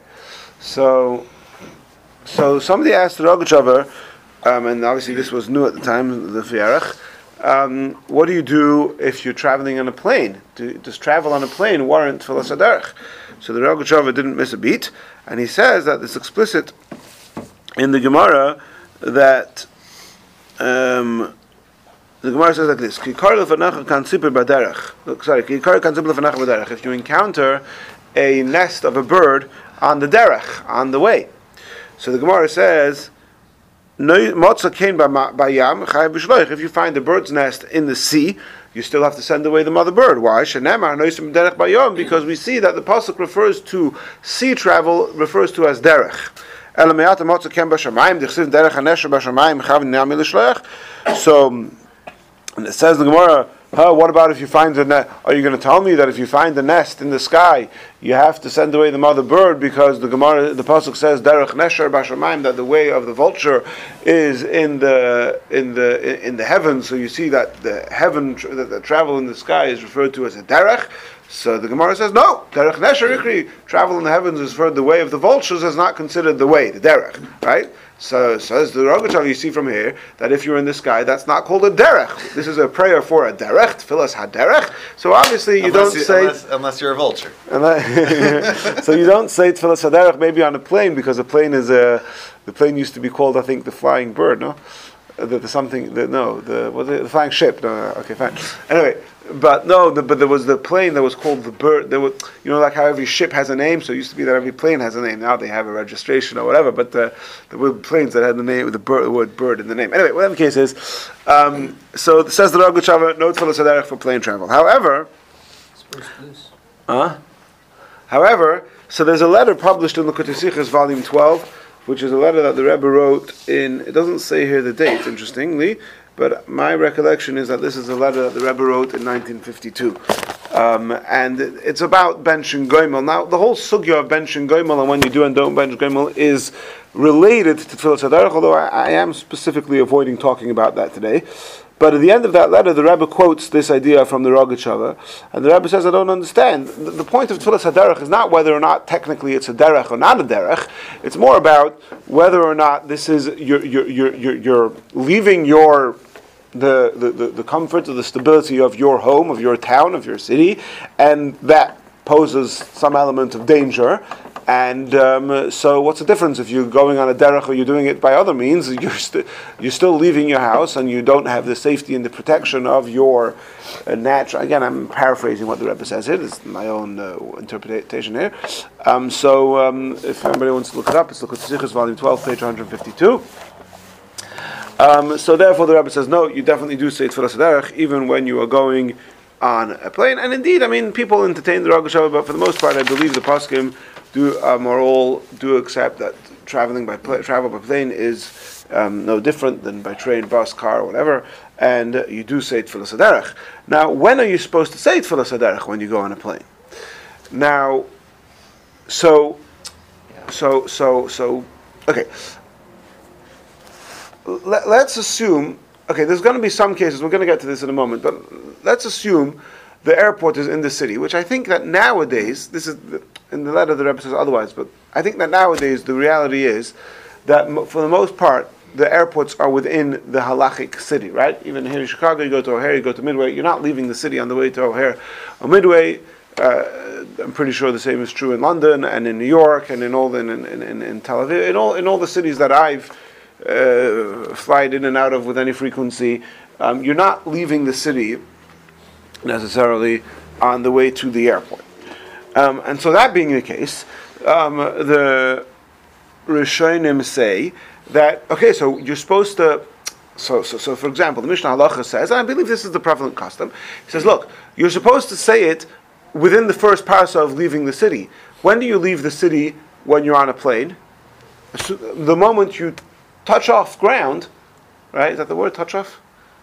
so so somebody asked the Rogachover, um, and obviously this was new at the time, the Fiarach. Um, what do you do if you're traveling on a plane? Do, does travel on a plane warrant Tfilas Haderech? So the Rogachover didn't miss a beat, and he says that it's explicit in the Gemara that um, the Gemara says like this. Look, Sorry. If you encounter a nest of a bird on the derech, on the way, so the Gemara says, "No motza kain bayam chayav b'shloich." If you find a bird's nest in the sea, you still have to send away the mother bird. Why? Because we see that the pasuk refers to sea travel, refers to as derech. So. It says in the Gemara, huh, what about if you find the nest? Are you going to tell me that if you find the nest in the sky, you have to send away the mother bird because the Gemara, the pasuk says, "Derech nesher bashamayim," that the way of the vulture is in the in the in the heavens. So you see that the heaven, that the travel in the sky is referred to as a derech. So the Gemara says, no, derech nesher ikri, travel in the heavens is for the way of the vultures is not considered the way, the derech, right? So says the Rogachov, you see from here that if you're in the sky, that's not called a derech. This is a prayer for a derech, tfilas haderech. So obviously you unless don't say, unless, unless you're a vulture. *laughs* so you don't say tfilas haderech maybe on a plane because a plane is a, the plane used to be called I think the flying bird, no? Uh, The, the something, the, no, the was it the flying ship? No, no, okay, fine. Anyway, but no, the, but there was the plane that was called the bird. There was, you know, like how every ship has a name. So it used to be that every plane has a name. Now they have a registration or whatever. But uh, there were planes that had the name, the, bird, the word bird in the name. Anyway, whatever the case is. Um, so it says the Rogachover, no tefillah saderech for plane travel. However. Huh? However, so there's a letter published in the Sichos, volume 12, which is a letter that the Rebbe wrote in. It doesn't say here the date, interestingly, but my recollection is that this is a letter that the Rebbe wrote in 1952. Um, and it- it's about bench and goimel. Now, the whole sugya of bench and goimel and when you do and don't bench goimel is related to Tfilas Haderech, although I, I am specifically avoiding talking about that today. But at the end of that letter, the Rebbe quotes this idea from the Rogatchover, and the Rebbe says, "I don't understand. The, the point of Tfilas Haderech is not whether or not technically it's a derech or not a derech. It's more about whether or not this is you're you're, you're, you're leaving your the, the, the, comfort or the stability of your home, of your town, of your city, and that poses some element of danger. And um, so, what's the difference if you're going on a derech or you're doing it by other means? *laughs* You're, st- you're still leaving your house and you don't have the safety and the protection of your uh, natural. Again, I'm paraphrasing what the Rebbe says here. Is my own uh, interpretation here. Um, so, um, if anybody wants to look it up, it's look at Sichos, volume 12, page 152. Um, so therefore, the Rebbe says, no, you definitely do say Tfilas Haderech even when you are going on a plane. And indeed, I mean, people entertain the Rosh but for the most part, I believe the Poskim do um, are all do accept that traveling by pla- travel by plane is um, no different than by train, bus, car, whatever. And uh, you do say Tfilas Haderech. Now, when are you supposed to say Tfilas Haderech when you go on a plane? Now, so, so, so, so, okay let, us assume, okay, there's going to be some cases, we're going to get to this in a moment, but let's assume the airport is in the city, which I think that nowadays, this is the, in the letter the Rebbe says otherwise, but I think that nowadays the reality is that mo- for the most part, the airports are within the halachic city, right? Even here in Chicago, you go to O'Hare, you go to Midway, you're not leaving the city on the way to O'Hare or Midway. Uh, I'm pretty sure the same is true in London and in New York and in all the, in, in, in, in Tel Aviv, in all, in all the cities that I've uh, flight in and out of with any frequency. Um, you're not leaving the city necessarily on the way to the airport. Um, and so that being the case, um, the Rishonim say that, okay, so you're supposed to, so, so, so for example, the Mishnah Halacha says, and I believe this is the prevalent custom, he says, look, you're supposed to say it within the first parsa of leaving the city. When do you leave the city when you're on a plane? So the moment you touch off ground, right? Is that the word? Touch off.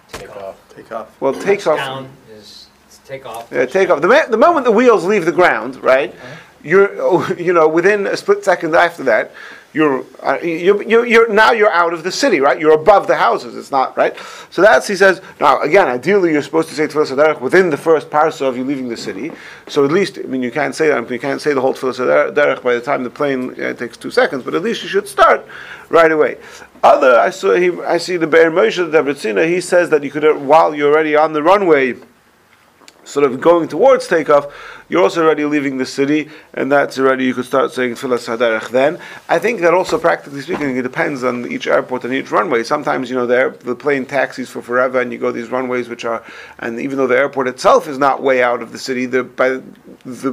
Take off. Take off. Well, takes off. Down is is take off. Yeah, take off. The, ma- the moment the wheels leave the ground, right? You're, *laughs* you know, within a split second after that, you're, uh, you, you, you're now you're out of the city, right? You're above the houses. It's not right. So that's he says. Now again, ideally, you're supposed to say Tfilas Haderech within the first parsa of you leaving the city. So at least, I mean, you can't say that. You can't say the whole Tfilas Haderech by the time the plane uh, takes two seconds. But at least you should start right away. Other, I saw he, I see the Be'er Moshe the Debritziner. He says that you could, while you're already on the runway sort of going towards takeoff, you're also already leaving the city, and that's already you could start saying Tfilas Haderech then. I think that also, practically speaking, it depends on each airport and each runway. Sometimes, you know, the, the plane taxis for forever, and you go these runways which are, and even though the airport itself is not way out of the city, the, by, the,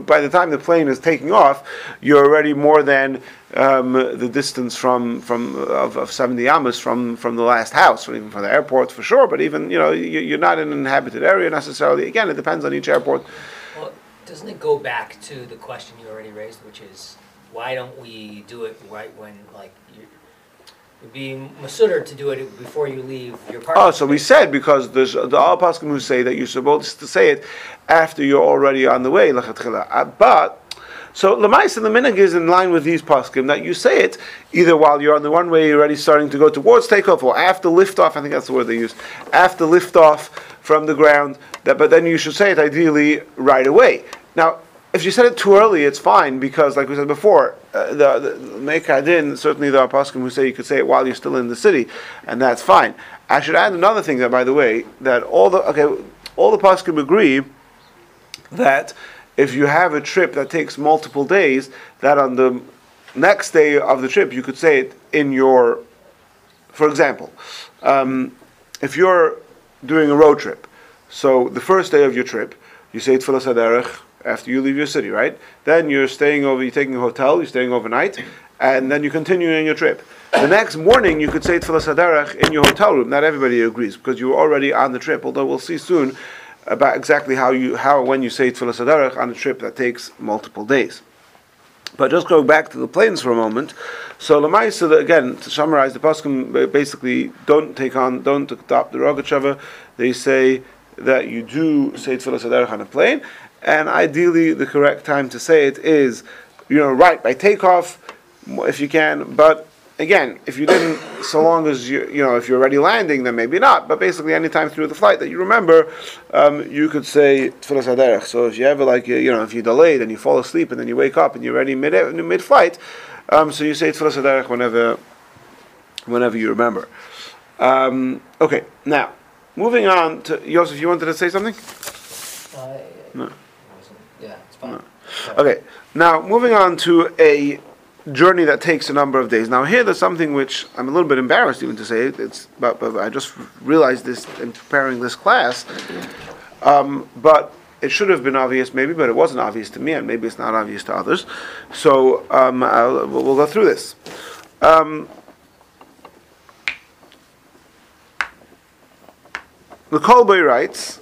by the time the plane is taking off, you're already more than um, the distance from from of, of 70 amas from from the last house, or even from the airport for sure. But even you know you, you're not in an inhabited area necessarily. Again, it depends on each airport. Doesn't it go back to the question you already raised, which is why don't we do it right when like you? It'd be masuder to do it before you leave your parking. Oh, so we said because there's the al poskim who say that you're supposed to say it after you're already on the way. Uh, But so lemaisa the minhag is in line with these poskim that you say it either while you're on the one way, you're already starting to go towards takeoff, or after liftoff. I think that's the word they use. After liftoff from the ground, that, but then you should say it ideally right away. Now, if you said it too early, it's fine because, like we said before, uh, the, the Mekadin, certainly there are poskim who say you could say it while you're still in the city, and that's fine. I should add another thing that, by the way, that all the okay, all the poskim agree that if you have a trip that takes multiple days, that on the next day of the trip you could say it in your, for example, um, if you're doing a road trip, so the first day of your trip, you say Tfilas Haderech after you leave your city, right? Then you're staying over, you're taking a hotel, you're staying overnight, and then you continue in your trip. The next morning, you could say Tfilas Haderech in your hotel room. Not everybody agrees because you're already on the trip. Although we'll see soon about exactly how you how when you say Tfilas Haderech on a trip that takes multiple days. But just go back to the plains for a moment. So Lamaisa, again, to summarize, the Poskim uh, basically don't take on, don't adopt the Rogatchava. They say that you do say Tfilas Aderech on a plane, and ideally the correct time to say it is, you know, right by takeoff, if you can. But again, if you didn't, so long as you, you know, if you're already landing, then maybe not. But basically, any time through the flight that you remember, um, you could say Tfilas Haderech. So if you ever like, you know, if you delayed and you fall asleep and then you wake up and you're already mid mid flight, um, so you say Tfilas Haderech whenever, whenever you remember. Um, okay, now moving on to Yosef. You wanted to say something? Uh, No. Yeah, it's fine. Okay, now moving on to a journey that takes a number of days. Now here there's something which I'm a little bit embarrassed even to say. It's but, but I just realized this in preparing this class. Um, but it should have been obvious maybe, but it wasn't obvious to me, and maybe it's not obvious to others. So um, we'll go through this. Um, the Kol Bo writes.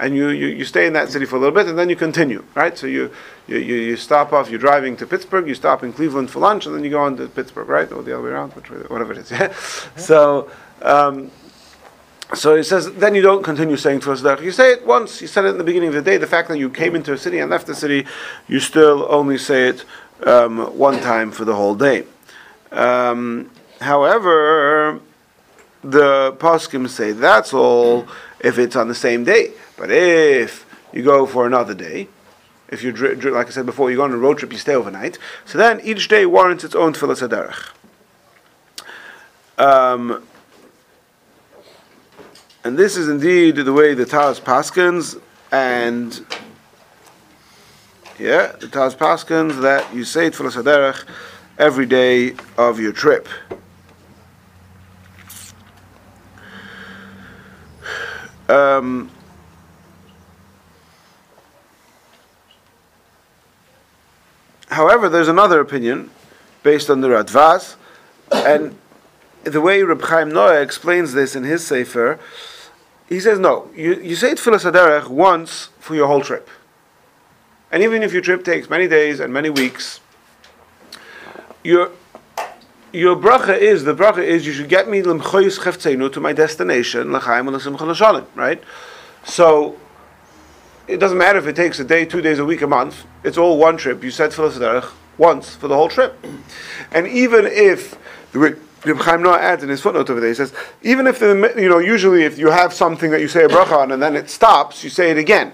and you, you, you stay in that city for a little bit, and then you continue, right? So you, you, you, you stop off, you're driving to Pittsburgh, you stop in Cleveland for lunch, and then you go on to Pittsburgh, right? Or the other way around, which- whatever it is. *laughs* Yeah? So, um, so he says, then you don't continue saying Derech. You say it once, you said it in the beginning of the day. The fact that you came into a city and left the city, you still only say it um, one time for the whole day. Um, however, the poskim say that's all if it's on the same day. But if you go for another day, if you like I said before, you go on a road trip, you stay overnight. So then each day warrants its own tefillas haderech. Um, and this is indeed the way the Taz paskins, and yeah, the Taz paskins that you say tefillas haderech every day of your trip. Um, however, there's another opinion based on the Radvaz, and the way Reb Chaim Noah explains this in his Sefer, he says no, you, you say Tfilas Haderech once for your whole trip. And even if your trip takes many days and many weeks, your your bracha is the bracha is you should get me to my destination l'chaim right? So it doesn't matter if it takes a day, two days, a week, a month. It's all one trip. You said derech once for the whole trip, and even if the Reb Chaim Noah adds in his footnote over there, he says even if the you know usually if you have something that you say a bracha on and then it stops, you say it again.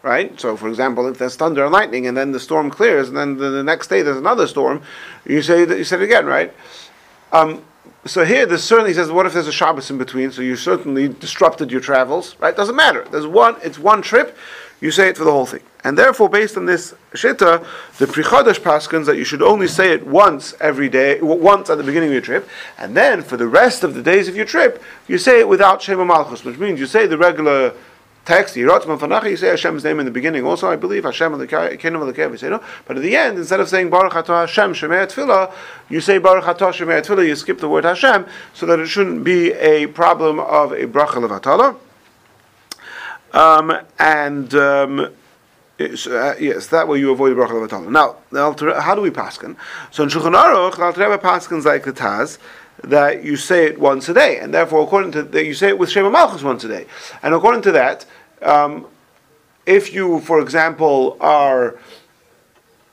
Right? So, for example, if there's thunder and lightning, and then the storm clears, and then the, the next day there's another storm, you say that you said it again, right? Um, so here, there's certainly says, what if there's a Shabbos in between? So you certainly disrupted your travels, right? Doesn't matter. There's one. It's one trip. You say it for the whole thing, and therefore, based on this shita, the prichodesh paskins that you should only say it once every day, once at the beginning of your trip, and then for the rest of the days of your trip, you say it without Shema Malchus, which means you say the regular text, Yiratzman Fanacha, you say Hashem's name in the beginning. Also, I believe Hashem Kingdom Elokai, you say no. But at the end, instead of saying Baruch Atah Hashem Shemei Tefillah, you say Baruch Atah Shemei Tefillah. You skip the word Hashem, so that it shouldn't be a problem of a bracha levatala. Um, and um, uh, yes, that way you avoid the bracha levatala. Now, how do we paskin? So in Shulchan Aruch, the paskins like the Taz that you say it once a day, and therefore, according to that, you say it with Shema Malchus once a day, and according to that, um, if you, for example, are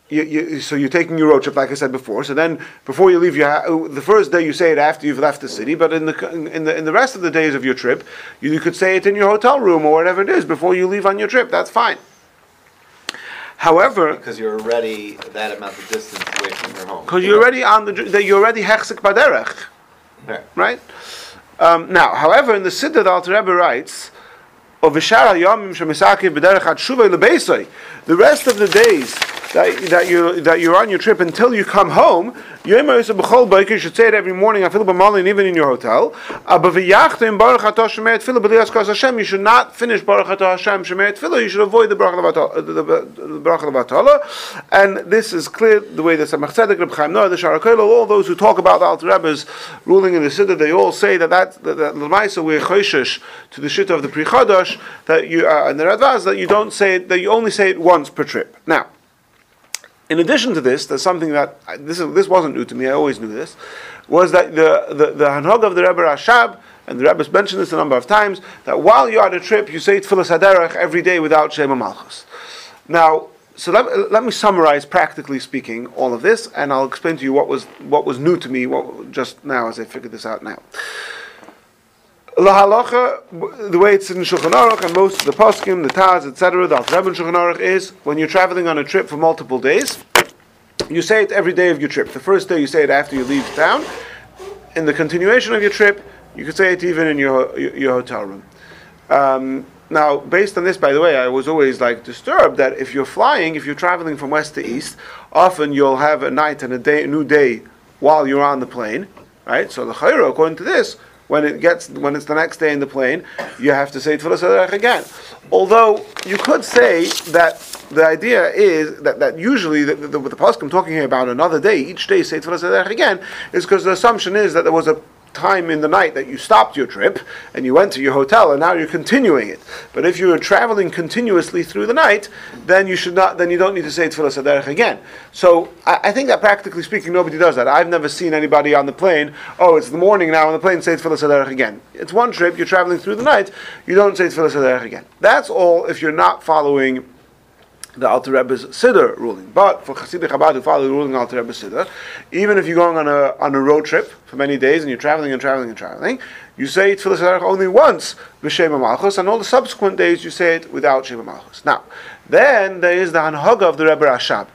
you, you, so you're taking your road trip, like I said before. So then, before you leave, your ha- the first day you say it after you've left the city, but in the in the in the rest of the days of your trip, you, you could say it in your hotel room or whatever it is before you leave on your trip. That's fine. However, Because you're already that amount of distance away from your home. because you're already on the that you're already hechzik baderech, Right. right? Um, now, however, in the Siddur, the Alter Rebbe writes, "Of v'shara yomim shemisakiv b'derech ad shuvay lebeisai." The rest of the days that, that you that you're on your trip until you come home. You should say it every morning. B'malin even in your hotel. Atah. You should not finish baruch atah Hashem shemer tefillah. You should avoid the baruch levatala. And this is clear the way the Tzemach Tzedek, Reb Chaim Noah, the Shaar HaKollel, all those who talk about the Alter Rebbe's ruling in the Siddur, they all say that that that, we're to the shit of the Pri that you uh, and the Radvaz that you don't say it, that you only say it once per trip. Now. In addition to this, there's something that this is, this wasn't new to me. I always knew this, was that the the, the Hanhog of the Rebbe Rashab and the Rebbe's mentioned this a number of times that while you're on a trip, you say Tfilas Haderech every day without Shema Malchus. Now, so let, let me summarize, practically speaking, all of this, and I'll explain to you what was what was new to me what, just now as I figured this out now. Lahalacha, the way it's in Shulchan Aruch and most of the poskim, the Taz, etc., the Alter Shulchan Aruch is when you're traveling on a trip for multiple days, you say it every day of your trip. The first day you say it after you leave town. In the continuation of your trip, you could say it even in your your, your hotel room. Um, now, based on this, by the way, I was always like disturbed that if you're flying, if you're traveling from west to east, often you'll have a night and a day, a new day while you're on the plane, right? So the chayra, according to this, when it gets when it's the next day in the plane, you have to say Tfilas Haderech again. Although you could say that the idea is that, that usually the, the, the, the poskim talking here about another day, each day say Tfilas Haderech again, is because the assumption is that there was a time in the night that you stopped your trip and you went to your hotel and now you're continuing it. But if you are traveling continuously through the night, then you should not. Then you don't need to say Tfilas Haderech again. So I, I, think that practically speaking, nobody does that. I've never seen anybody on the plane. Oh, it's the morning now on the plane. Say Tfilas Haderech again. It's one trip. You're traveling through the night. You don't say Tfilas Haderech again. That's all. If you're not following the Alter Rebbe's Siddur ruling. But for Hasidic Chabad who follow the ruling Alter Rebbe's Siddur, even if you're going on a, on a road trip for many days and you're traveling and traveling and traveling, you say it Tfilas Haderech only once, B'Shem Malchus, and all the subsequent days you say it without Shem Malchus. Now, then there is the Hanhaga of the Rebbe Rashab.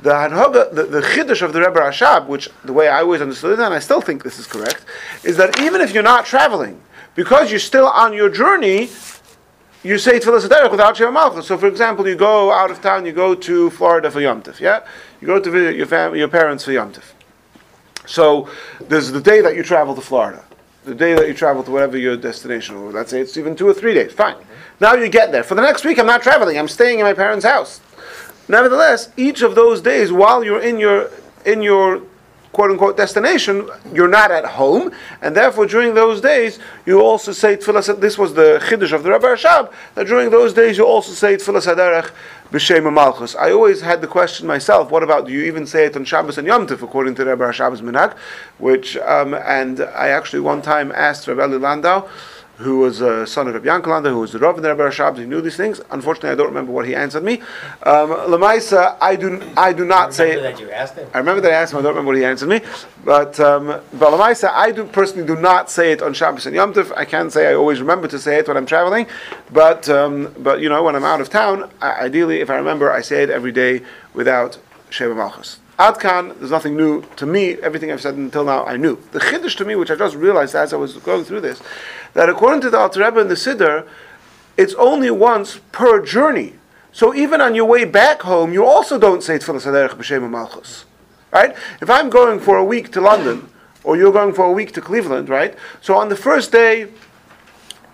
The Hanhaga, the, the Chiddush of the Rebbe Rashab, which the way I always understood it, and I still think this is correct, is that even if you're not traveling, because you're still on your journey, you say Tfilas Haderech without Shema Malchus. So, for example, you go out of town, you go to Florida for Yom Tif, yeah? You go to visit your, fam- your parents for Yom Tif. So, there's the day that you travel to Florida, the day that you travel to whatever your destination, or let's say it's even two or three days, fine. Mm-hmm. Now you get there. For the next week, I'm not traveling, I'm staying in my parents' house. Nevertheless, each of those days, while you're in your in your quote unquote destination, you're not at home, and therefore during those days you also say tefillah. This was the chiddush of the Rebbe Rashab that during those days you also say tefillah saderech b'shem malchus. I always had the question myself: What about do you even say it on Shabbos and Yom Tov according to Rebbe Rashab's minhag? Which um, and I actually one time asked Rabbi Landau who was a son of Rabbi Yankel Landau, who was the Rav in the Rebbe Rashab, he knew these things. Unfortunately, I don't remember what he answered me. Um, Lamaisa, I do, I do not say. Remember that you asked him? I remember that I asked him. I don't remember what he answered me. But um, but Lamaisa, I do personally do not say it on Shabbos and Yom Tov. I can say I always remember to say it when I'm traveling, but um, but you know when I'm out of town, I, ideally, if I remember, I say it every day without Sheva Malchus. Adkan, there's nothing new to me. Everything I've said until now, I knew. The chiddush to me, which I just realized as I was going through this, that according to the Alter Rebbe and the Siddur, it's only once per journey. So even on your way back home, you also don't say Tfilas Haderech B'Shem Malchus, right? If I'm going for a week to London, or you're going for a week to Cleveland, right? So on the first day,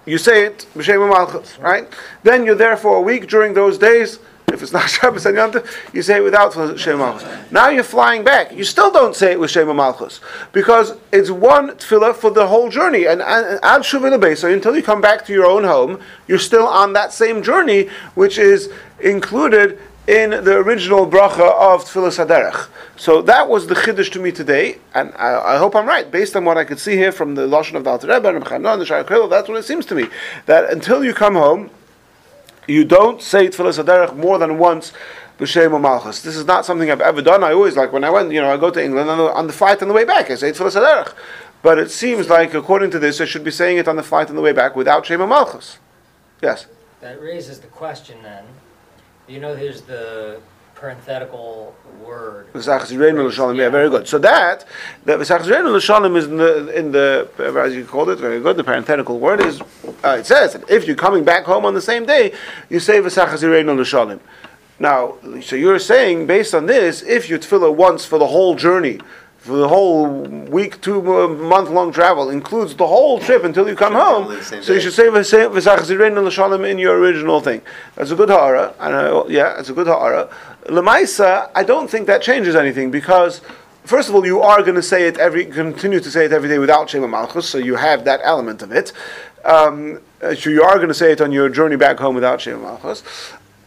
you say it B'Shem Malchus, right? Then you're there for a week. During those days, if it's not *laughs* Shabbos and Yom you say it without Shema Malchus. Now you're flying back. You still don't say it with Shema Malchus because it's one tefillah for the whole journey. And ad shuvah so until you come back to your own home, you're still on that same journey, which is included in the original bracha of Tfilas Haderech. So that was the chiddush to me today, and I, I, hope I'm right, based on what I could see here from the Lashon of the Alter Rebbe and the Shayach that's what it seems to me. That until you come home, you don't say Tfilas Haderech more than once b'shem malchus. This is not something I've ever done. I always like when I went, you know, I go to England on the, on the flight on the way back. I say Tfilas Haderech, but it seems like according to this, I should be saying it on the flight on the way back without Shema Malchus. Yes. That raises the question then. You know, there's the parenthetical word. Yeah, very good. So that the L'Shalim is in the, in the as you called it, very good. The parenthetical word is uh, it says that if you're coming back home on the same day, you say L'Shalim. Now, so you're saying based on this, if you tefillah once for the whole journey, for the whole week, two month long travel, includes the whole trip until you come home, only the same so you should say v'sei- v'sach zirein l'shalom in your original thing. That's a good ha'ara, and I, yeah, it's a good ha'ara. Lemaisa, I don't think that changes anything because. First of all, you are going to say it every, continue to say it every day without Shema Malchus, so you have that element of it. Um, uh, so you are going to say it on your journey back home without Shema Malchus.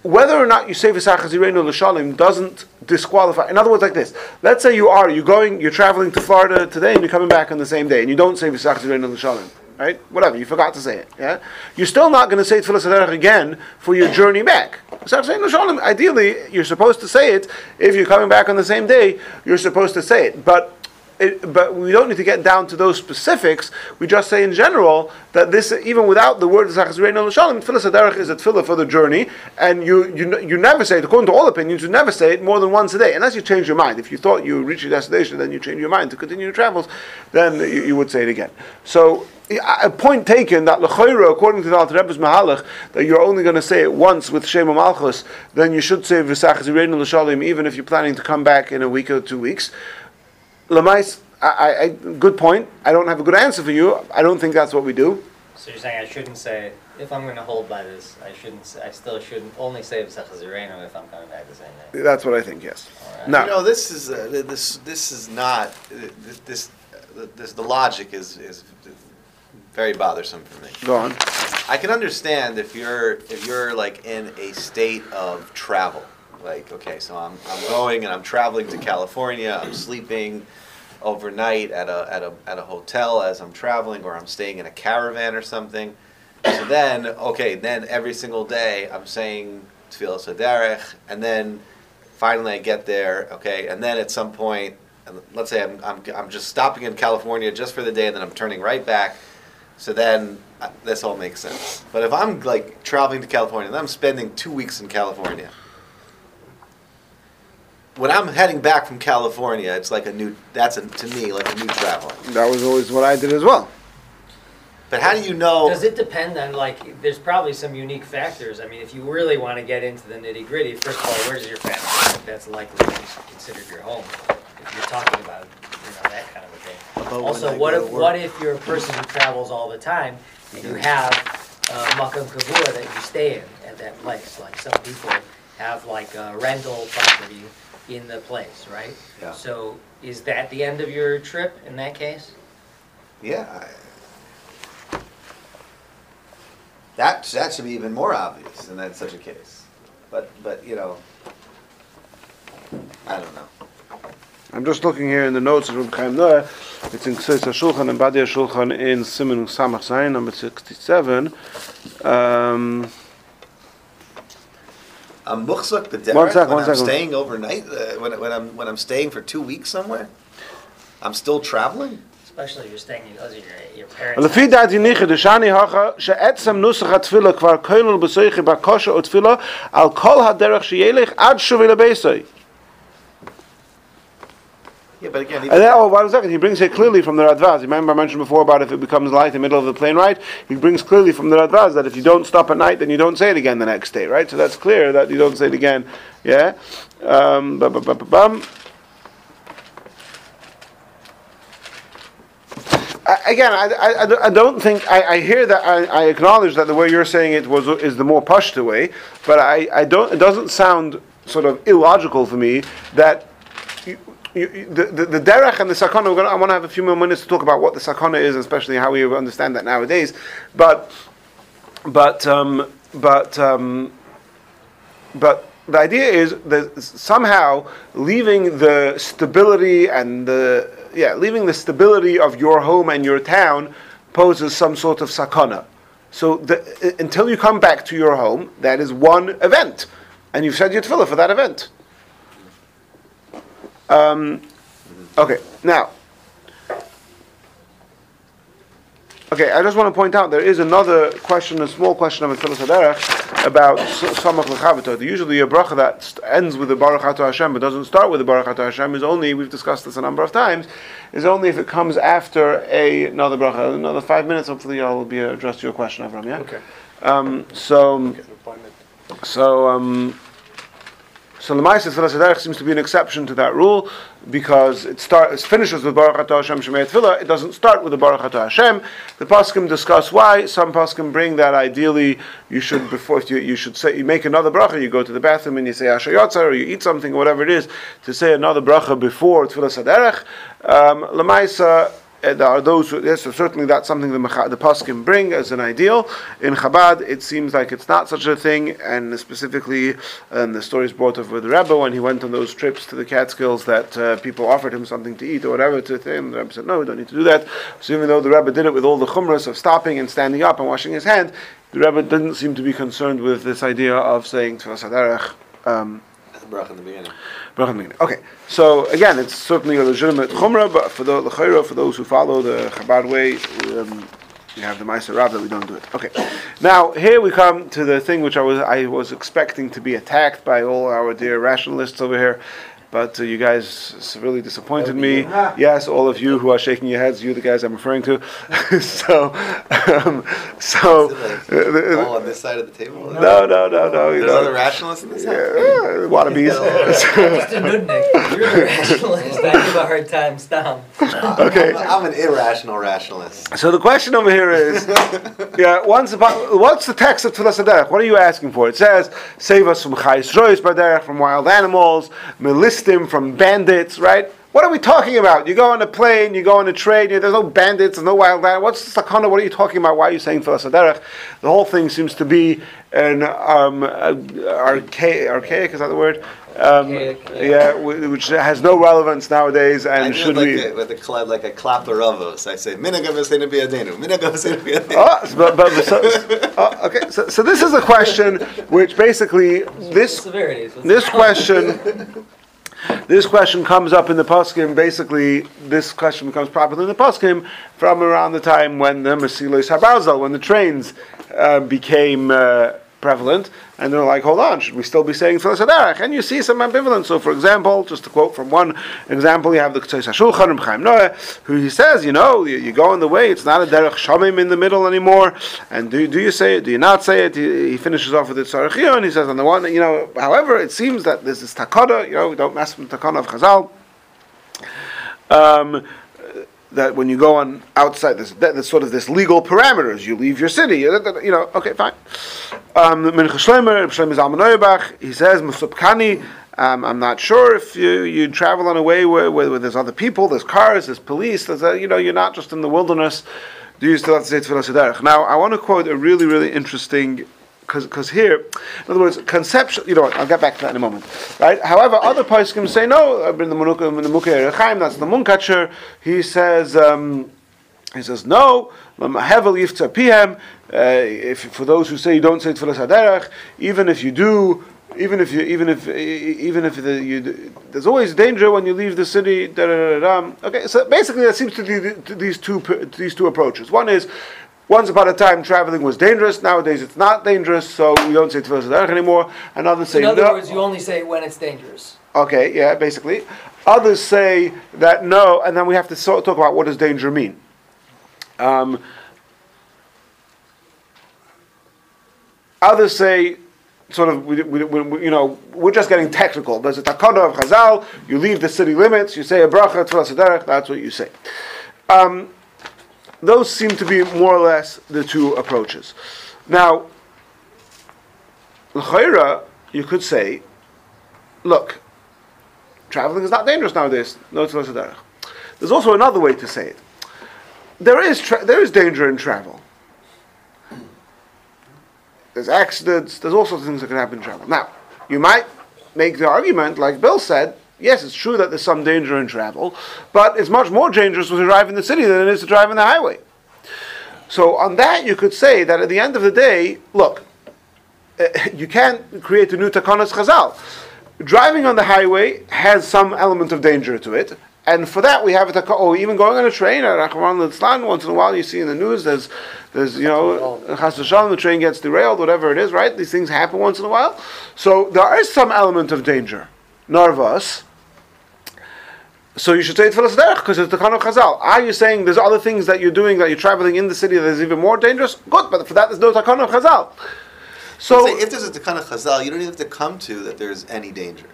Whether or not you say V'sach Hazirenu L'Shalim doesn't disqualify. In other words, like this. Let's say you are, you're going, you're traveling to Florida today and you're coming back on the same day and you don't say V'sach Hazirenu L'Shalim. Right? Whatever, you forgot to say it. Yeah? You're still not going to say Saderech again for your journey back. V'sach Hazirenu L'Shalim, ideally, you're supposed to say it. If you're coming back on the same day, you're supposed to say it. But it, but we don't need to get down to those specifics. We just say in general that this, even without the word Saderech is a tefillah for the journey, and you, you you never say it. According to all opinions, you never say it more than once a day, unless you change your mind. If you thought you reached your destination, then you change your mind to continue your travels, then you, you would say it again. So. A point taken that according to the Alter Rebbe's Mahalach, that you're only going to say it once with Shema Malchus, then you should say V'sach Zirein L'Shalim, even if you're planning to come back in a week or two weeks. Lamais, I, I, I- good point. I don't have a good answer for you. I don't think that's what we do. So you're saying I shouldn't say, if I'm gonna hold by this, I shouldn't, say- I still shouldn't only say V'sach Hazirenu if I'm coming back the same day. That's what I think. Yes. Alright. Now, You know, this is uh, this this is not this this, uh, this the logic is is very bothersome for me. go on. I can understand if you're if you're like in a state of travel. Like, okay, so I'm I'm going and I'm traveling to California. I'm sleeping overnight at a at a at a hotel as I'm traveling, or I'm staying in a caravan or something. So then, okay, then every single day I'm saying Tefillah Saderech, and then finally I get there, okay, and then at some point, point, let's say I'm, I'm, I'm just stopping in California just for the day, and then I'm turning right back. So then uh, this all makes sense. But if I'm like traveling to California and I'm spending two weeks in California, when I'm heading back from California, it's like a new. That's a, to me like a new traveling. That was always what I did as well. But how do you know? Does it depend on, like, there's probably some unique factors. I mean, if you really wanna get into the nitty gritty, first of all, where's your family? That's likely to be considered your home, if you're talking about, you know, that kind of a thing. But Also, what if, what if you're a person who travels all the time, and you have uh, makam kavua that you stay in at that place? Like, some people have like a rental property in the place, right? Yeah. So, is that the end of your trip in that case? Yeah. I, that that should be even more obvious in that such a case. But but you know, I don't know. I'm just looking here in the notes of Reb Chaim Noah. It's in Ketzos HaShulchan and Badei HaShulchan in Simen Samach Zayin, number 67. Um, I'm muhsuk b'derech when second, I'm second. staying overnight. Uh, when, when I'm when I'm staying for two weeks somewhere, I'm still traveling. Especially if you're staying in your, your parents. Yeah, but again, then, oh, a second, he brings it clearly from the Radvaz. Remember I mentioned before about if it becomes light in the middle of the plane right? He brings clearly from the Radvaz that if you don't stop at night, then you don't say it again the next day, right? So that's clear that you don't say it again, yeah? Um, ba- bum. I- Again, I, I- I don't- think I, I hear that I, I acknowledge that the way you're saying it was is the more pashto way, but I, I don't. It doesn't sound sort of illogical for me that you, the, the, the derech and the sakana. Gonna, I want to have a few more minutes to talk about what the sakana is, especially how we understand that nowadays. But but um, but um, but the idea is that somehow leaving the stability and the yeah leaving the stability of your home and your town poses some sort of sakana. So the, until you come back to your home, that is one event, and you've said your tefillah for that event. Um, okay, now. Okay, I just want to point out there is another question, a small question of Tfilas Haderech about Samach Lechavito. Usually a bracha that ends with the Baruch Ato Hashem but doesn't start with the Baruch Ato Hashem is only, we've discussed this a number of times, is only if it comes after a, another bracha. Another five minutes, hopefully I'll be addressed to your question, Avram, yeah? Okay. Um, so, so, um, So Lemaisa Tfilas Haderech seems to be an exception to that rule because it starts it finishes with Baruch Atah Hashem Shemei Tefillah. It doesn't start with the Baruch Atah Hashem. The poskim discuss why. Some poskim bring that ideally you should before you, you should say you make another bracha. You go to the bathroom and you say Asher Yotzar or you eat something or whatever it is to say another bracha before Tfilas Haderech. Um, Lemaisa uh, there are those who, yes, so certainly that's something the, the Poskim bring as an ideal. In Chabad, it seems like it's not such a thing, and specifically, um, the story is brought up with the Rebbe when he went on those trips to the Catskills that uh, people offered him something to eat or whatever to him. The Rebbe said, No, we don't need to do that. So even though the Rebbe did it with all the chumras of stopping and standing up and washing his hand, the Rebbe didn't seem to be concerned with this idea of saying. Um, Bracha in the beginning. Okay, so again, it's certainly a legitimate chumrah, but for the l'chayra, for those who follow the Chabad way, um, you have the Ma'aseh Rav that we don't do it. Okay, now here we come to the thing which I was I was expecting to be attacked by all our dear rationalists over here. But uh, you guys severely disappointed me. Yes, all of you who are shaking your heads, you the guys I'm referring to. *laughs* so, um, so uh, it like the- all on this side of the table? no, no, no, no. You There's know, other rationalists in this yeah, house? uh, wannabes. Just a nudnik. You're the rationalist. I give a hard time. Stop. *laughs* okay. I'm, I'm an irrational rationalist. So the question over here is, *laughs* yeah, once upon, what's the text of Tfilas Haderech? What are you asking for? It says, save us from chayis rois baderech, from wild animals, melistim, from bandits, right? What are we talking about? You go on a plane, you go on a train, you, there's no bandits, there's no wild animals. What's the sakana? What are you talking about? Why are you saying Tfilas Haderech? The whole thing seems to be an um, archaic, archaic, is that the word? Um, Archaic, yeah, wh- which has no relevance nowadays, and do should like we? a, with a cla- like a klapper ravos. I say minagav v'seinu biyadenu, minagav v'seinu biyadenu. Oh, but, but so, oh, okay. So, so this is a question which basically this this question *laughs* this question comes up in the poskim. Basically, this question becomes popular in the poskim from around the time when the Mesilos Habarzal, when the trains uh, became uh, prevalent, and they're like, hold on, should we still be saying Tfilas Haderech? And you see some ambivalence. So, for example, just to quote from one example, you have the Ketzos HaShulchan, Reb Chaim Noah, who he says, you know, you, you go on the way, it's not a Derech Shamim in the middle anymore, and do, do you say it, do you not say it? He, he finishes off with the Tzarechiyah, and he says, on the one, you know, however, it seems that this is Takana, you know, we don't mess with the Takana of Chazal. Um, that when you go on outside this, that, sort of this legal parameters. You leave your city, you know. Okay, fine. Um, Mincha he says, Musubkani. Um, I'm not sure if you, you travel on a way where, where, where there's other people, there's cars, there's police, there's a, you know, you're not just in the wilderness. Do you still have to say Haderech? Now, I want to quote a really, really interesting because here, in other words, conceptual. You know what? I'll get back to that in a moment. Right. However, other poskim say no. In the Munuk- in the Mukher that's the Munkatcher. He says. Um, he says no. Uh, If for those who say you don't say tefillas haderech, even if you do, even if you, even if, even if the, you, there's always danger when you leave the city. Da, da, da. Okay, so basically, that seems to be the- to these two to these two approaches. One is. Once upon a time, traveling was dangerous. Nowadays, it's not dangerous, so we don't say tefillas haderech anymore. And others say In other no. words, you only say when it's dangerous. Okay, yeah, basically. Others say that no, and then we have to sort talk about what does danger mean. Um, others say, sort of, we, we, we, you know, we're just getting technical. There's a takana of Chazal. You leave the city limits. You say a bracha tefillas haderech. That's what you say. Um, those seem to be more or less the two approaches. Now, l'chayra, you could say, look, traveling is not dangerous nowadays. No. There's also another way to say it. There is tra- there is danger in travel. There's accidents. There's all sorts of things that can happen in travel. Now, you might make the argument, like Bill said. Yes, it's true that there's some danger in travel, but it's much more dangerous to drive in the city than it is to drive in the highway. So on that, you could say that at the end of the day, look, *laughs* you can't create a new takanas chazal. Driving on the highway has some element of danger to it, and for that we have a taka- or even going on a train once in a while you see in the news there's there's you know the train gets derailed, whatever it is, right? These things happen once in a while, so there is some element of danger. Narvas. So you should say Tfilas Derech because it's the kind of Chazal. Are you saying there's other things that you're doing that you're traveling in the city that is even more dangerous? Good, but for that there's no Takana of Chazal. So, Say, if there's a of chazal, you don't even have to come to that there's any danger.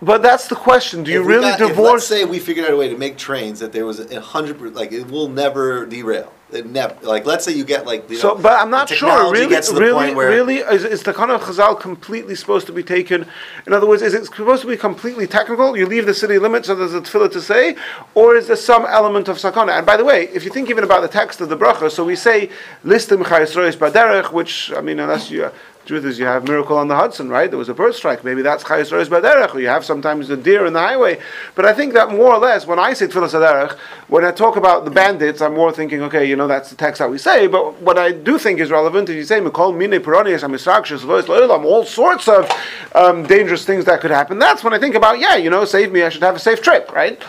but that's the question. Do you If really got- if, divorce? let's say we figured out a way to make trains that there was a hundred, like it will never derail. Uh, Never, like let's say you get like you So, know, but I'm not sure. Really, gets to the really, point where really, is, is the kind of chazal completely supposed to be taken? In other words, is it supposed to be completely technical? You leave the city limits, so there's a tefillah to say, or is there some element of sakana? And by the way, if you think even about the text of the bracha, so we say listim chayesrois baderech, which I mean, unless you. Truth is, you have miracle on the Hudson, right? There was a bird strike. Maybe that's chayes rois baderech. Or you have sometimes a deer in the highway. But I think that more or less, when I say tefillah saderech, when I talk about the bandits, I'm more thinking, okay, you know, that's the text that we say. But what I do think is relevant is you say mikol mine lois loilam, all sorts of um, dangerous things that could happen. That's when I think about, yeah, you know, save me. I should have a safe trip, right?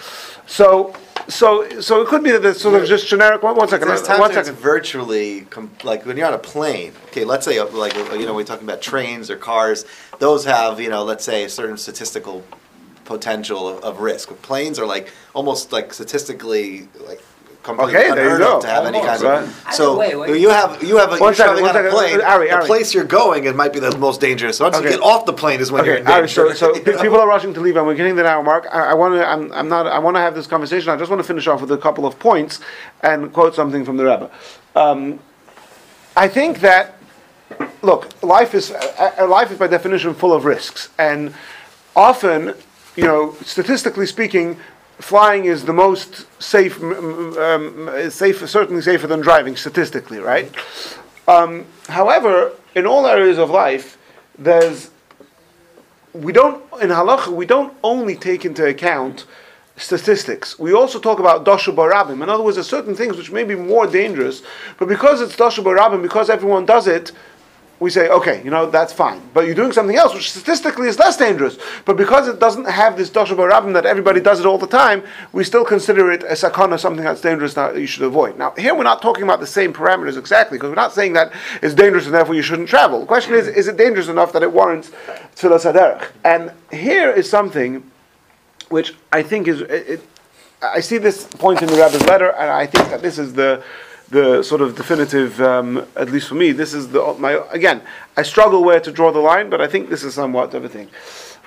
So. So, so it could be that it's sort of just generic. One, one second. There's times One it's virtually com- like when you're on a plane. Okay, let's say uh, like uh, you know we're talking about trains or cars. Those have you know let's say a certain statistical potential of, of risk. Planes are like almost like statistically like completely Okay, there you unheard go. of to have any kind Almost, of. right. So Either way, wait. you have you have a, One you're second, traveling one on a plane. Uh, Ari, the Ari. place you're going it might be the most dangerous. Once Okay. you get off the plane is when you're Okay, Ari, so, so *laughs* you know? people are rushing to leave, and we're getting there now, Mark. I, I want to. I'm, I'm not. I want to have this conversation. I just want to finish off with a couple of points and quote something from the Rebbe. Um, I think that look, life is uh, uh, life is by definition full of risks, and often, you know, statistically speaking, flying is the most safe, um, safe, certainly safer than driving statistically, right? Um, however, in all areas of life, there's we don't in halacha we don't only take into account statistics. We also talk about doshu barabim. In other words, there's certain things which may be more dangerous, but because it's doshu barabim, because everyone does it, we say, okay, you know, that's fine. But you're doing something else which statistically is less dangerous. But because it doesn't have this barabim that everybody does it all the time, we still consider it a sakana, something that's dangerous that you should avoid. Now, here we're not talking about the same parameters exactly, because we're not saying that it's dangerous and therefore you shouldn't travel. The question is, is it dangerous enough that it warrants Tfilas Haderech? And here is something which I think is it, it, I see this point in the Rebbe's letter, and I think that this is the the sort of definitive, um, at least for me. This is the my again. I struggle where to draw the line, but I think this is somewhat of a thing.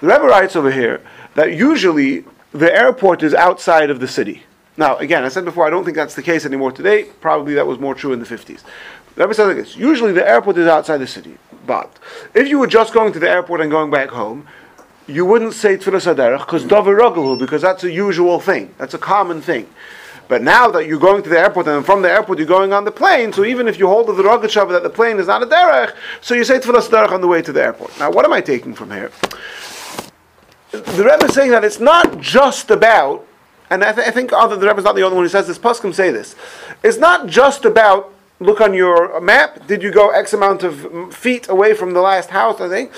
The Rebbe writes over here that usually the airport is outside of the city. Now, again, I said before, I don't think that's the case anymore today. Probably that was more true in the 50s. The Rebbe says like this: usually the airport is outside the city, but if you were just going to the airport and going back home, you wouldn't say Tfilas Haderech because because that's a usual thing. That's a common thing. But now that you're going to the airport and from the airport you're going on the plane, so even if you hold the Rogachover that the plane is not a derech, so you say Tfilas Haderech on the way to the airport. Now, what am I taking from here? The Rebbe is saying that it's not just about, and I, th- I think other the Rebbe is not the only one who says this. Poskim say this. It's not just about look on your map. Did you go X amount of feet away from the last house? I think.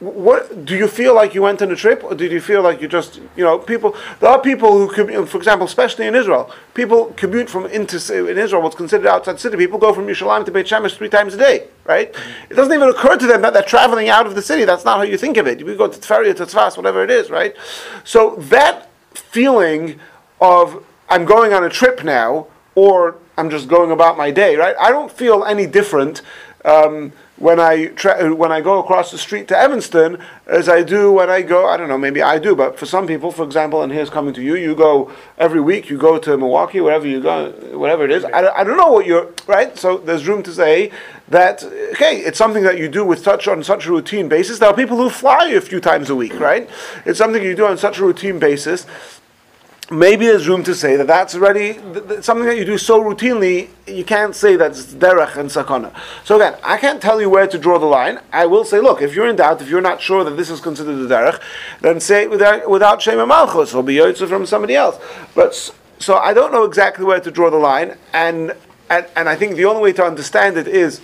What do you feel like you went on a trip, or did you feel like you just, you know, people? There are people who, commute for example, especially in Israel, people commute from into in Israel, what's considered outside city. People go from Yerushalayim to Beit Shemesh three times a day, right? It doesn't even occur to them that they're traveling out of the city. That's not how you think of it. You go to Tveria, to Tzfas, whatever it is, right? So that feeling of I'm going on a trip now, or I'm just going about my day, right? I don't feel any different. Um, when I tra- when I go across the street to Evanston as I do when I go I don't know maybe I do but for some people for example and here's coming to you you go every week you go to Milwaukee wherever you go whatever it is. I, I don't know what you're right? So there's room to say that okay it's something that you do with such on such a routine basis. There are people who fly a few times a week right? It's something you do on such a routine basis maybe there's room to say that that's already th- th- something that you do so routinely, you can't say that's derech and sakana. So again, I can't tell you where to draw the line. I will say, look, if you're in doubt, if you're not sure that this is considered a derech, then say it without, without shema malchus, or be yotze from somebody else. But so I don't know exactly where to draw the line, and, and and I think the only way to understand it is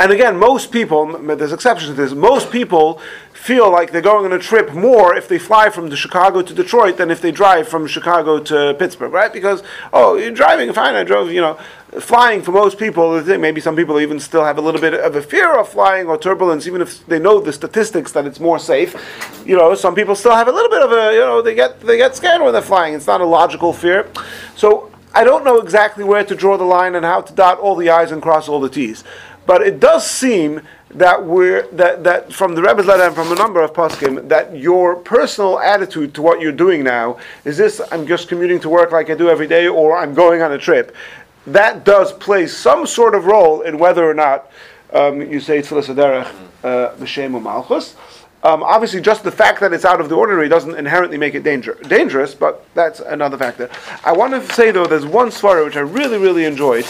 and again, most people, there's exceptions to this, most people feel like they're going on a trip more if they fly from Chicago to Detroit than if they drive from Chicago to Pittsburgh, right? Because, oh, you're driving, fine, I drove, you know, flying for most people, maybe some people even still have a little bit of a fear of flying or turbulence, even if they know the statistics that it's more safe. You know, some people still have a little bit of a, you know, they get, they get scared when they're flying. It's not a logical fear. So, I don't know exactly where to draw the line and how to dot all the I's and cross all the T's. But it does seem that we're that, that from the Rebbe's letter and from a number of poskim that your personal attitude to what you're doing now is this: I'm just commuting to work like I do every day, or I'm going on a trip. That does play some sort of role in whether or not um, you say Tfilas Haderech uh, B'Shem Malchus. Um, obviously, just the fact that it's out of the ordinary doesn't inherently make it danger, dangerous, but that's another factor. I want to say though, there's one svara which I really, really enjoyed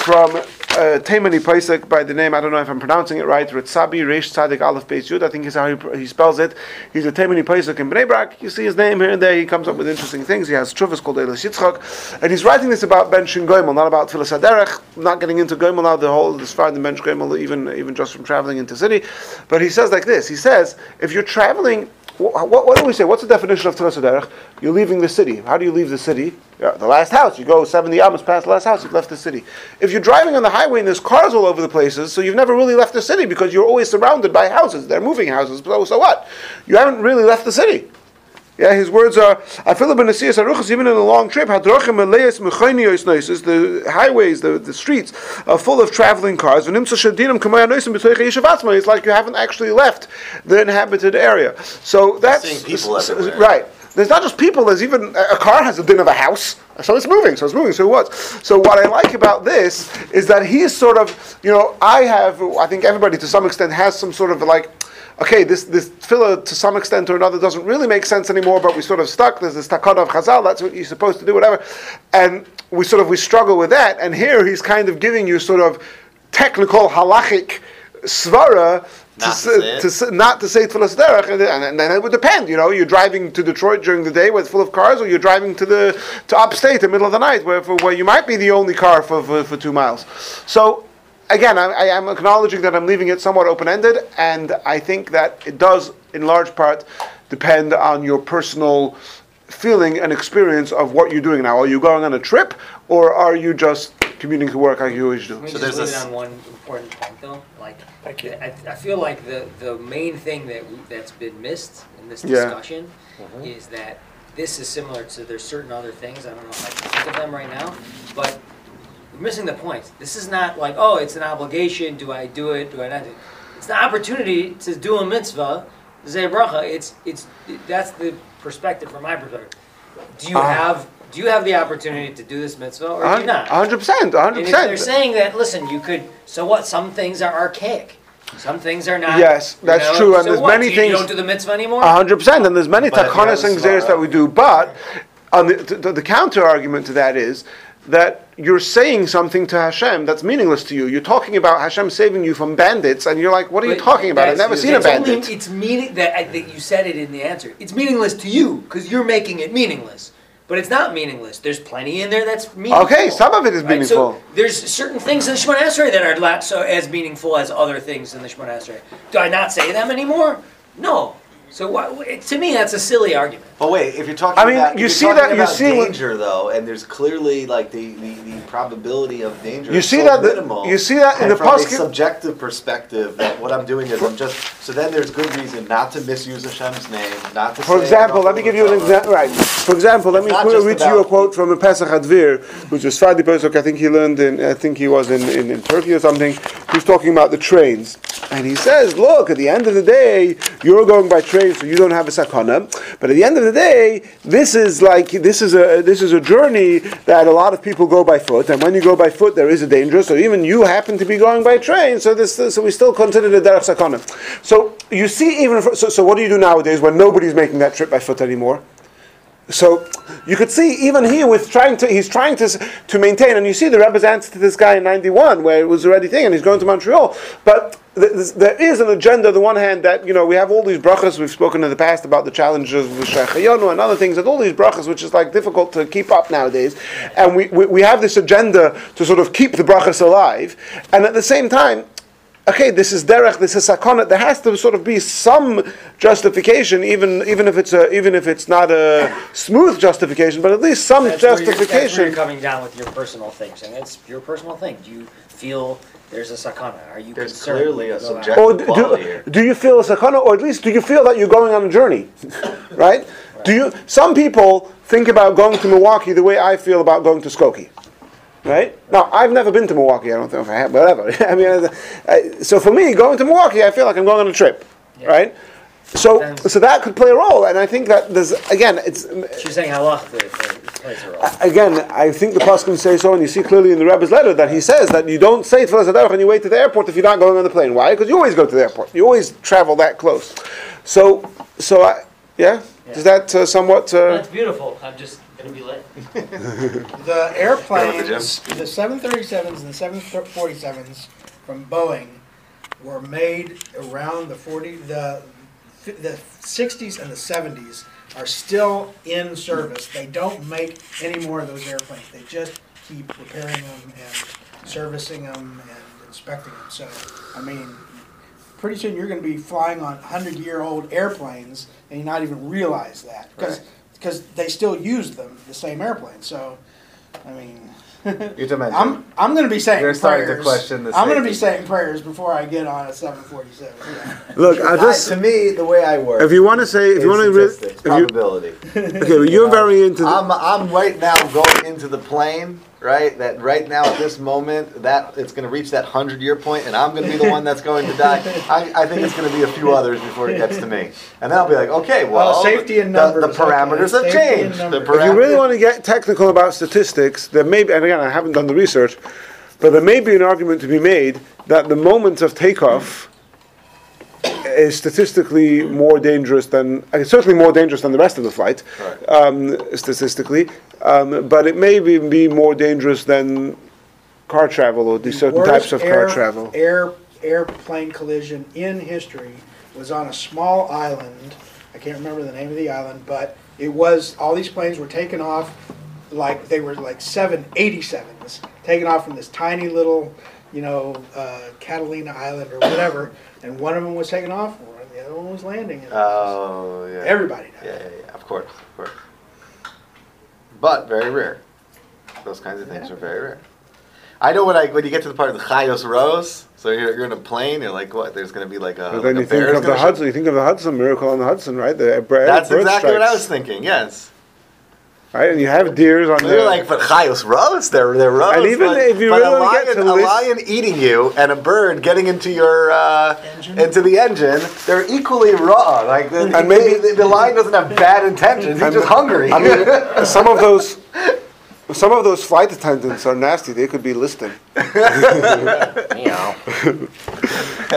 from uh, Taimani by the name, I don't know if I'm pronouncing it right, Ratzabi Reish Tzadik Aleph Beis Yud, I think is how he, he spells it. He's a Taimani posek in Bnei Brak. You see his name here and there, he comes up with interesting things. He has truvas called Elis Yitzchak, and he's writing this about Ben Shin Goimel, not about Tfilas Haderech. I'm not getting into Goimel now, the whole, the Sfard and Ben Shin Goimel, even, even just from traveling into city. But he says like this, he says, if you're traveling what, what, do we say? What's the definition of Tfilas Derech? You're leaving the city. How do you leave the city? Yeah, the last house. You go 70 amos past the last house, you've left the city. If you're driving on the highway and there's cars all over the places, so you've never really left the city because you're always surrounded by houses. They're moving houses. So, so what? You haven't really left the city. Yeah, his words are, I feel even in a long trip, the highways, the, the streets are full of traveling cars. It's like you haven't actually left the inhabited area. So that's people everywhere. right. There's not just people. There's even a car has a din of a house, so it's moving. So it's moving. So what? So what I like about this is that he's sort of, you know, I have. I think everybody to some extent has some sort of like okay, this this tefillah to some extent or another doesn't really make sense anymore, but we sort of stuck. There's this takana of Chazal. That's what you're supposed to do, whatever. And we sort of we struggle with that. And here he's kind of giving you sort of technical halachic svara. Not to, to to not to say tefillas derech, and, then- and then it would depend. You know, you're driving to Detroit during the day where it's full of cars, or you're driving to the to upstate in the middle of the night where for, where you might be the only car for, for, for two miles. So again, I, I am acknowledging that I'm leaving it somewhat open ended, and I think that it does, in large part, depend on your personal feeling and experience of what you're doing now. Are you going on a trip, or are you just commuting to work like you always do? Let me So just there's leave it this- on one important point though, like, Thank you. I, I feel like the, the main thing that, we- that's been missed in this Yeah. discussion mm-hmm. is that this is similar to, there's certain other things, I don't know if I can think of them right now, but we're missing the point. This is not like, oh, it's an obligation, do I do it, do I not do it? It's the opportunity to do a mitzvah, say bracha, it's, it's, that's the perspective from my perspective. Do you Uh-huh. have, do you have the opportunity to do this mitzvah or do you not? hundred percent, hundred And if they're saying that, listen, you could. So what? Some things are archaic. Some things are not. Yes, you that's know? true, and So there's what, many you, things- You don't do the mitzvah anymore. hundred percent, and there's many But takanas and a that we do. But on the, the, the counter argument to that is that you're saying something to Hashem that's meaningless to you. You're talking about Hashem saving you from bandits, and you're like, "What are you talking about? I've never seen a it's only- bandit." it's meaning that uh, I think you said it in the answer. It's meaningless to you because you're making it meaningless. But it's not meaningless. There's plenty in there that's meaningful. Okay, some of it is Right, meaningful. So there's certain things in the Shemona Esrei that are not so as meaningful as other things in the Shemona Esrei. Do I not say them anymore? No. So what, to me, that's a silly argument. But wait, if you're talking I mean, about, you if see that- you see danger though, and there's clearly like the, the, the probability of danger. You is see so that the- you see that in and the from a subjective perspective that what I'm doing is I'm just so then there's good reason not to misuse Hashem's name, not to. For say example, let me give you an example. Right. For example, let me It's not qu- just read to you a quote from a Pesach Advir, who's a Sfadi Pesach. I think he learned in, I think he was in, in, in Turkey or something. Who's talking about the trains, and he says, "Look, at the end of the day, you're going by train, so you don't have a sakana. But at the end of the day, this is like this is a this is a journey that a lot of people go by foot, and when you go by foot, there is a danger. So even you happen to be going by train, so this so we still consider the derech sakana. So you see, even so, so what do you do nowadays when nobody's making that trip by foot anymore? So you could see even here with trying to he's trying to to maintain, and you see the Rebbe's answer to this guy in '91 where it was already thing, and he's going to Montreal. But there is an agenda. On the one hand, that you know we have all these brachas we've spoken in the past about the challenges with Shehecheyanu and other things, and all these brachas which is like difficult to keep up nowadays, and we, we we have this agenda to sort of keep the brachas alive, and at the same time okay, this is derech, this is sakana. There has to sort of be some justification, even even if it's a even if it's not a smooth justification, but at least some That's where, you're, that's where justification. you're coming down with your personal things, and it's your personal thing. Do you feel there's a sakana? Are you There's concerned? clearly a when you subjective- or do, quality here. do you feel a sakana, or at least do you feel that you're going on a journey, *coughs* right? Do you? Some people think about going to Milwaukee the way I feel about going to Skokie. right? Now, I've never been to Milwaukee. I don't know if I have, whatever. *laughs* I mean, uh, so for me, going to Milwaukee, I feel like I'm going on a trip, Yeah. right? So, Then- so that could play a role, and I think that there's again, it's She's saying halach plays a role. again, I think the Poskim say so, and you see clearly in the Rebbe's letter that he says that you don't say Tfilas Haderech and you wait to the airport if you're not going on the plane. Why? Because you always go to the airport. You always travel that close. So, so I, yeah, is that uh, somewhat? Uh, That's beautiful. I'm just gonna be late. *laughs* The airplanes, Jim. the 737s and the 747s from Boeing were made around the 40, the, the 60s and the 70s are still in service. They don't make any more of those airplanes. They just keep repairing them and servicing them and inspecting them. So, I mean, pretty soon you're going to be flying on 100 year old airplanes and you not even realize that because because they still use them the same airplane so i mean You to mention. i'm i'm going to be saying You're starting to prayers question the i'm going to be saying prayers before i get on a 747 yeah. look, I I- just to me, the way I work. if you want to say, if you want to, is re- statistics, if you, probability. *laughs* okay, well, you're very into. The, I'm, I'm right now going into the plane, right? That right now at this moment, that it's going to reach that hundred year point, and I'm going to be the one that's going to die. I, I think it's going to be a few others before it gets to me, and then I'll be like, okay, well, Oh, safety in the- numbers, The, parameters okay, have safety changed. The numbers. If you really want to get technical about statistics, there may be, and again, I haven't done the research, but there may be an argument to be made that the moment of takeoff is statistically more dangerous than, uh, certainly more dangerous than the rest of the flight, Right. um, statistically, um, but it may be, be more dangerous than car travel or these certain types of car air- travel. Air airplane collision in history was on a small island. I can't remember the name of the island, but it was all these planes were taken off like they were like 787s taken off from this tiny little, you know, uh, Catalina Island or whatever, and one of them was taken off, and the other one was landing. And Oh yeah. everybody died. Yeah, yeah, yeah. Of course, of course. But very rare. Those kinds of things are very rare. I know when I when you get to the part of the Chayos Rose, so you're, you're in a plane, you're like, what? There's going to be like a. But like then a you think of the gonna show- Hudson, you think of the Hudson miracle on the Hudson, right? The bird, That's bird exactly what I was thinking. Yes. Right, and you have deers on They're the. like, but Chayos Rose, they're they're rose. And even but, if you but really a lion, get to a list- lion eating you and a bird getting into your uh, Engine? into the engine, they're equally raw. Like, the, And maybe- the, the lion doesn't have bad intentions; he's just hungry. I mean, *laughs* some of those, some of those flight attendants are nasty. They could be listing. *laughs* Meow. *laughs*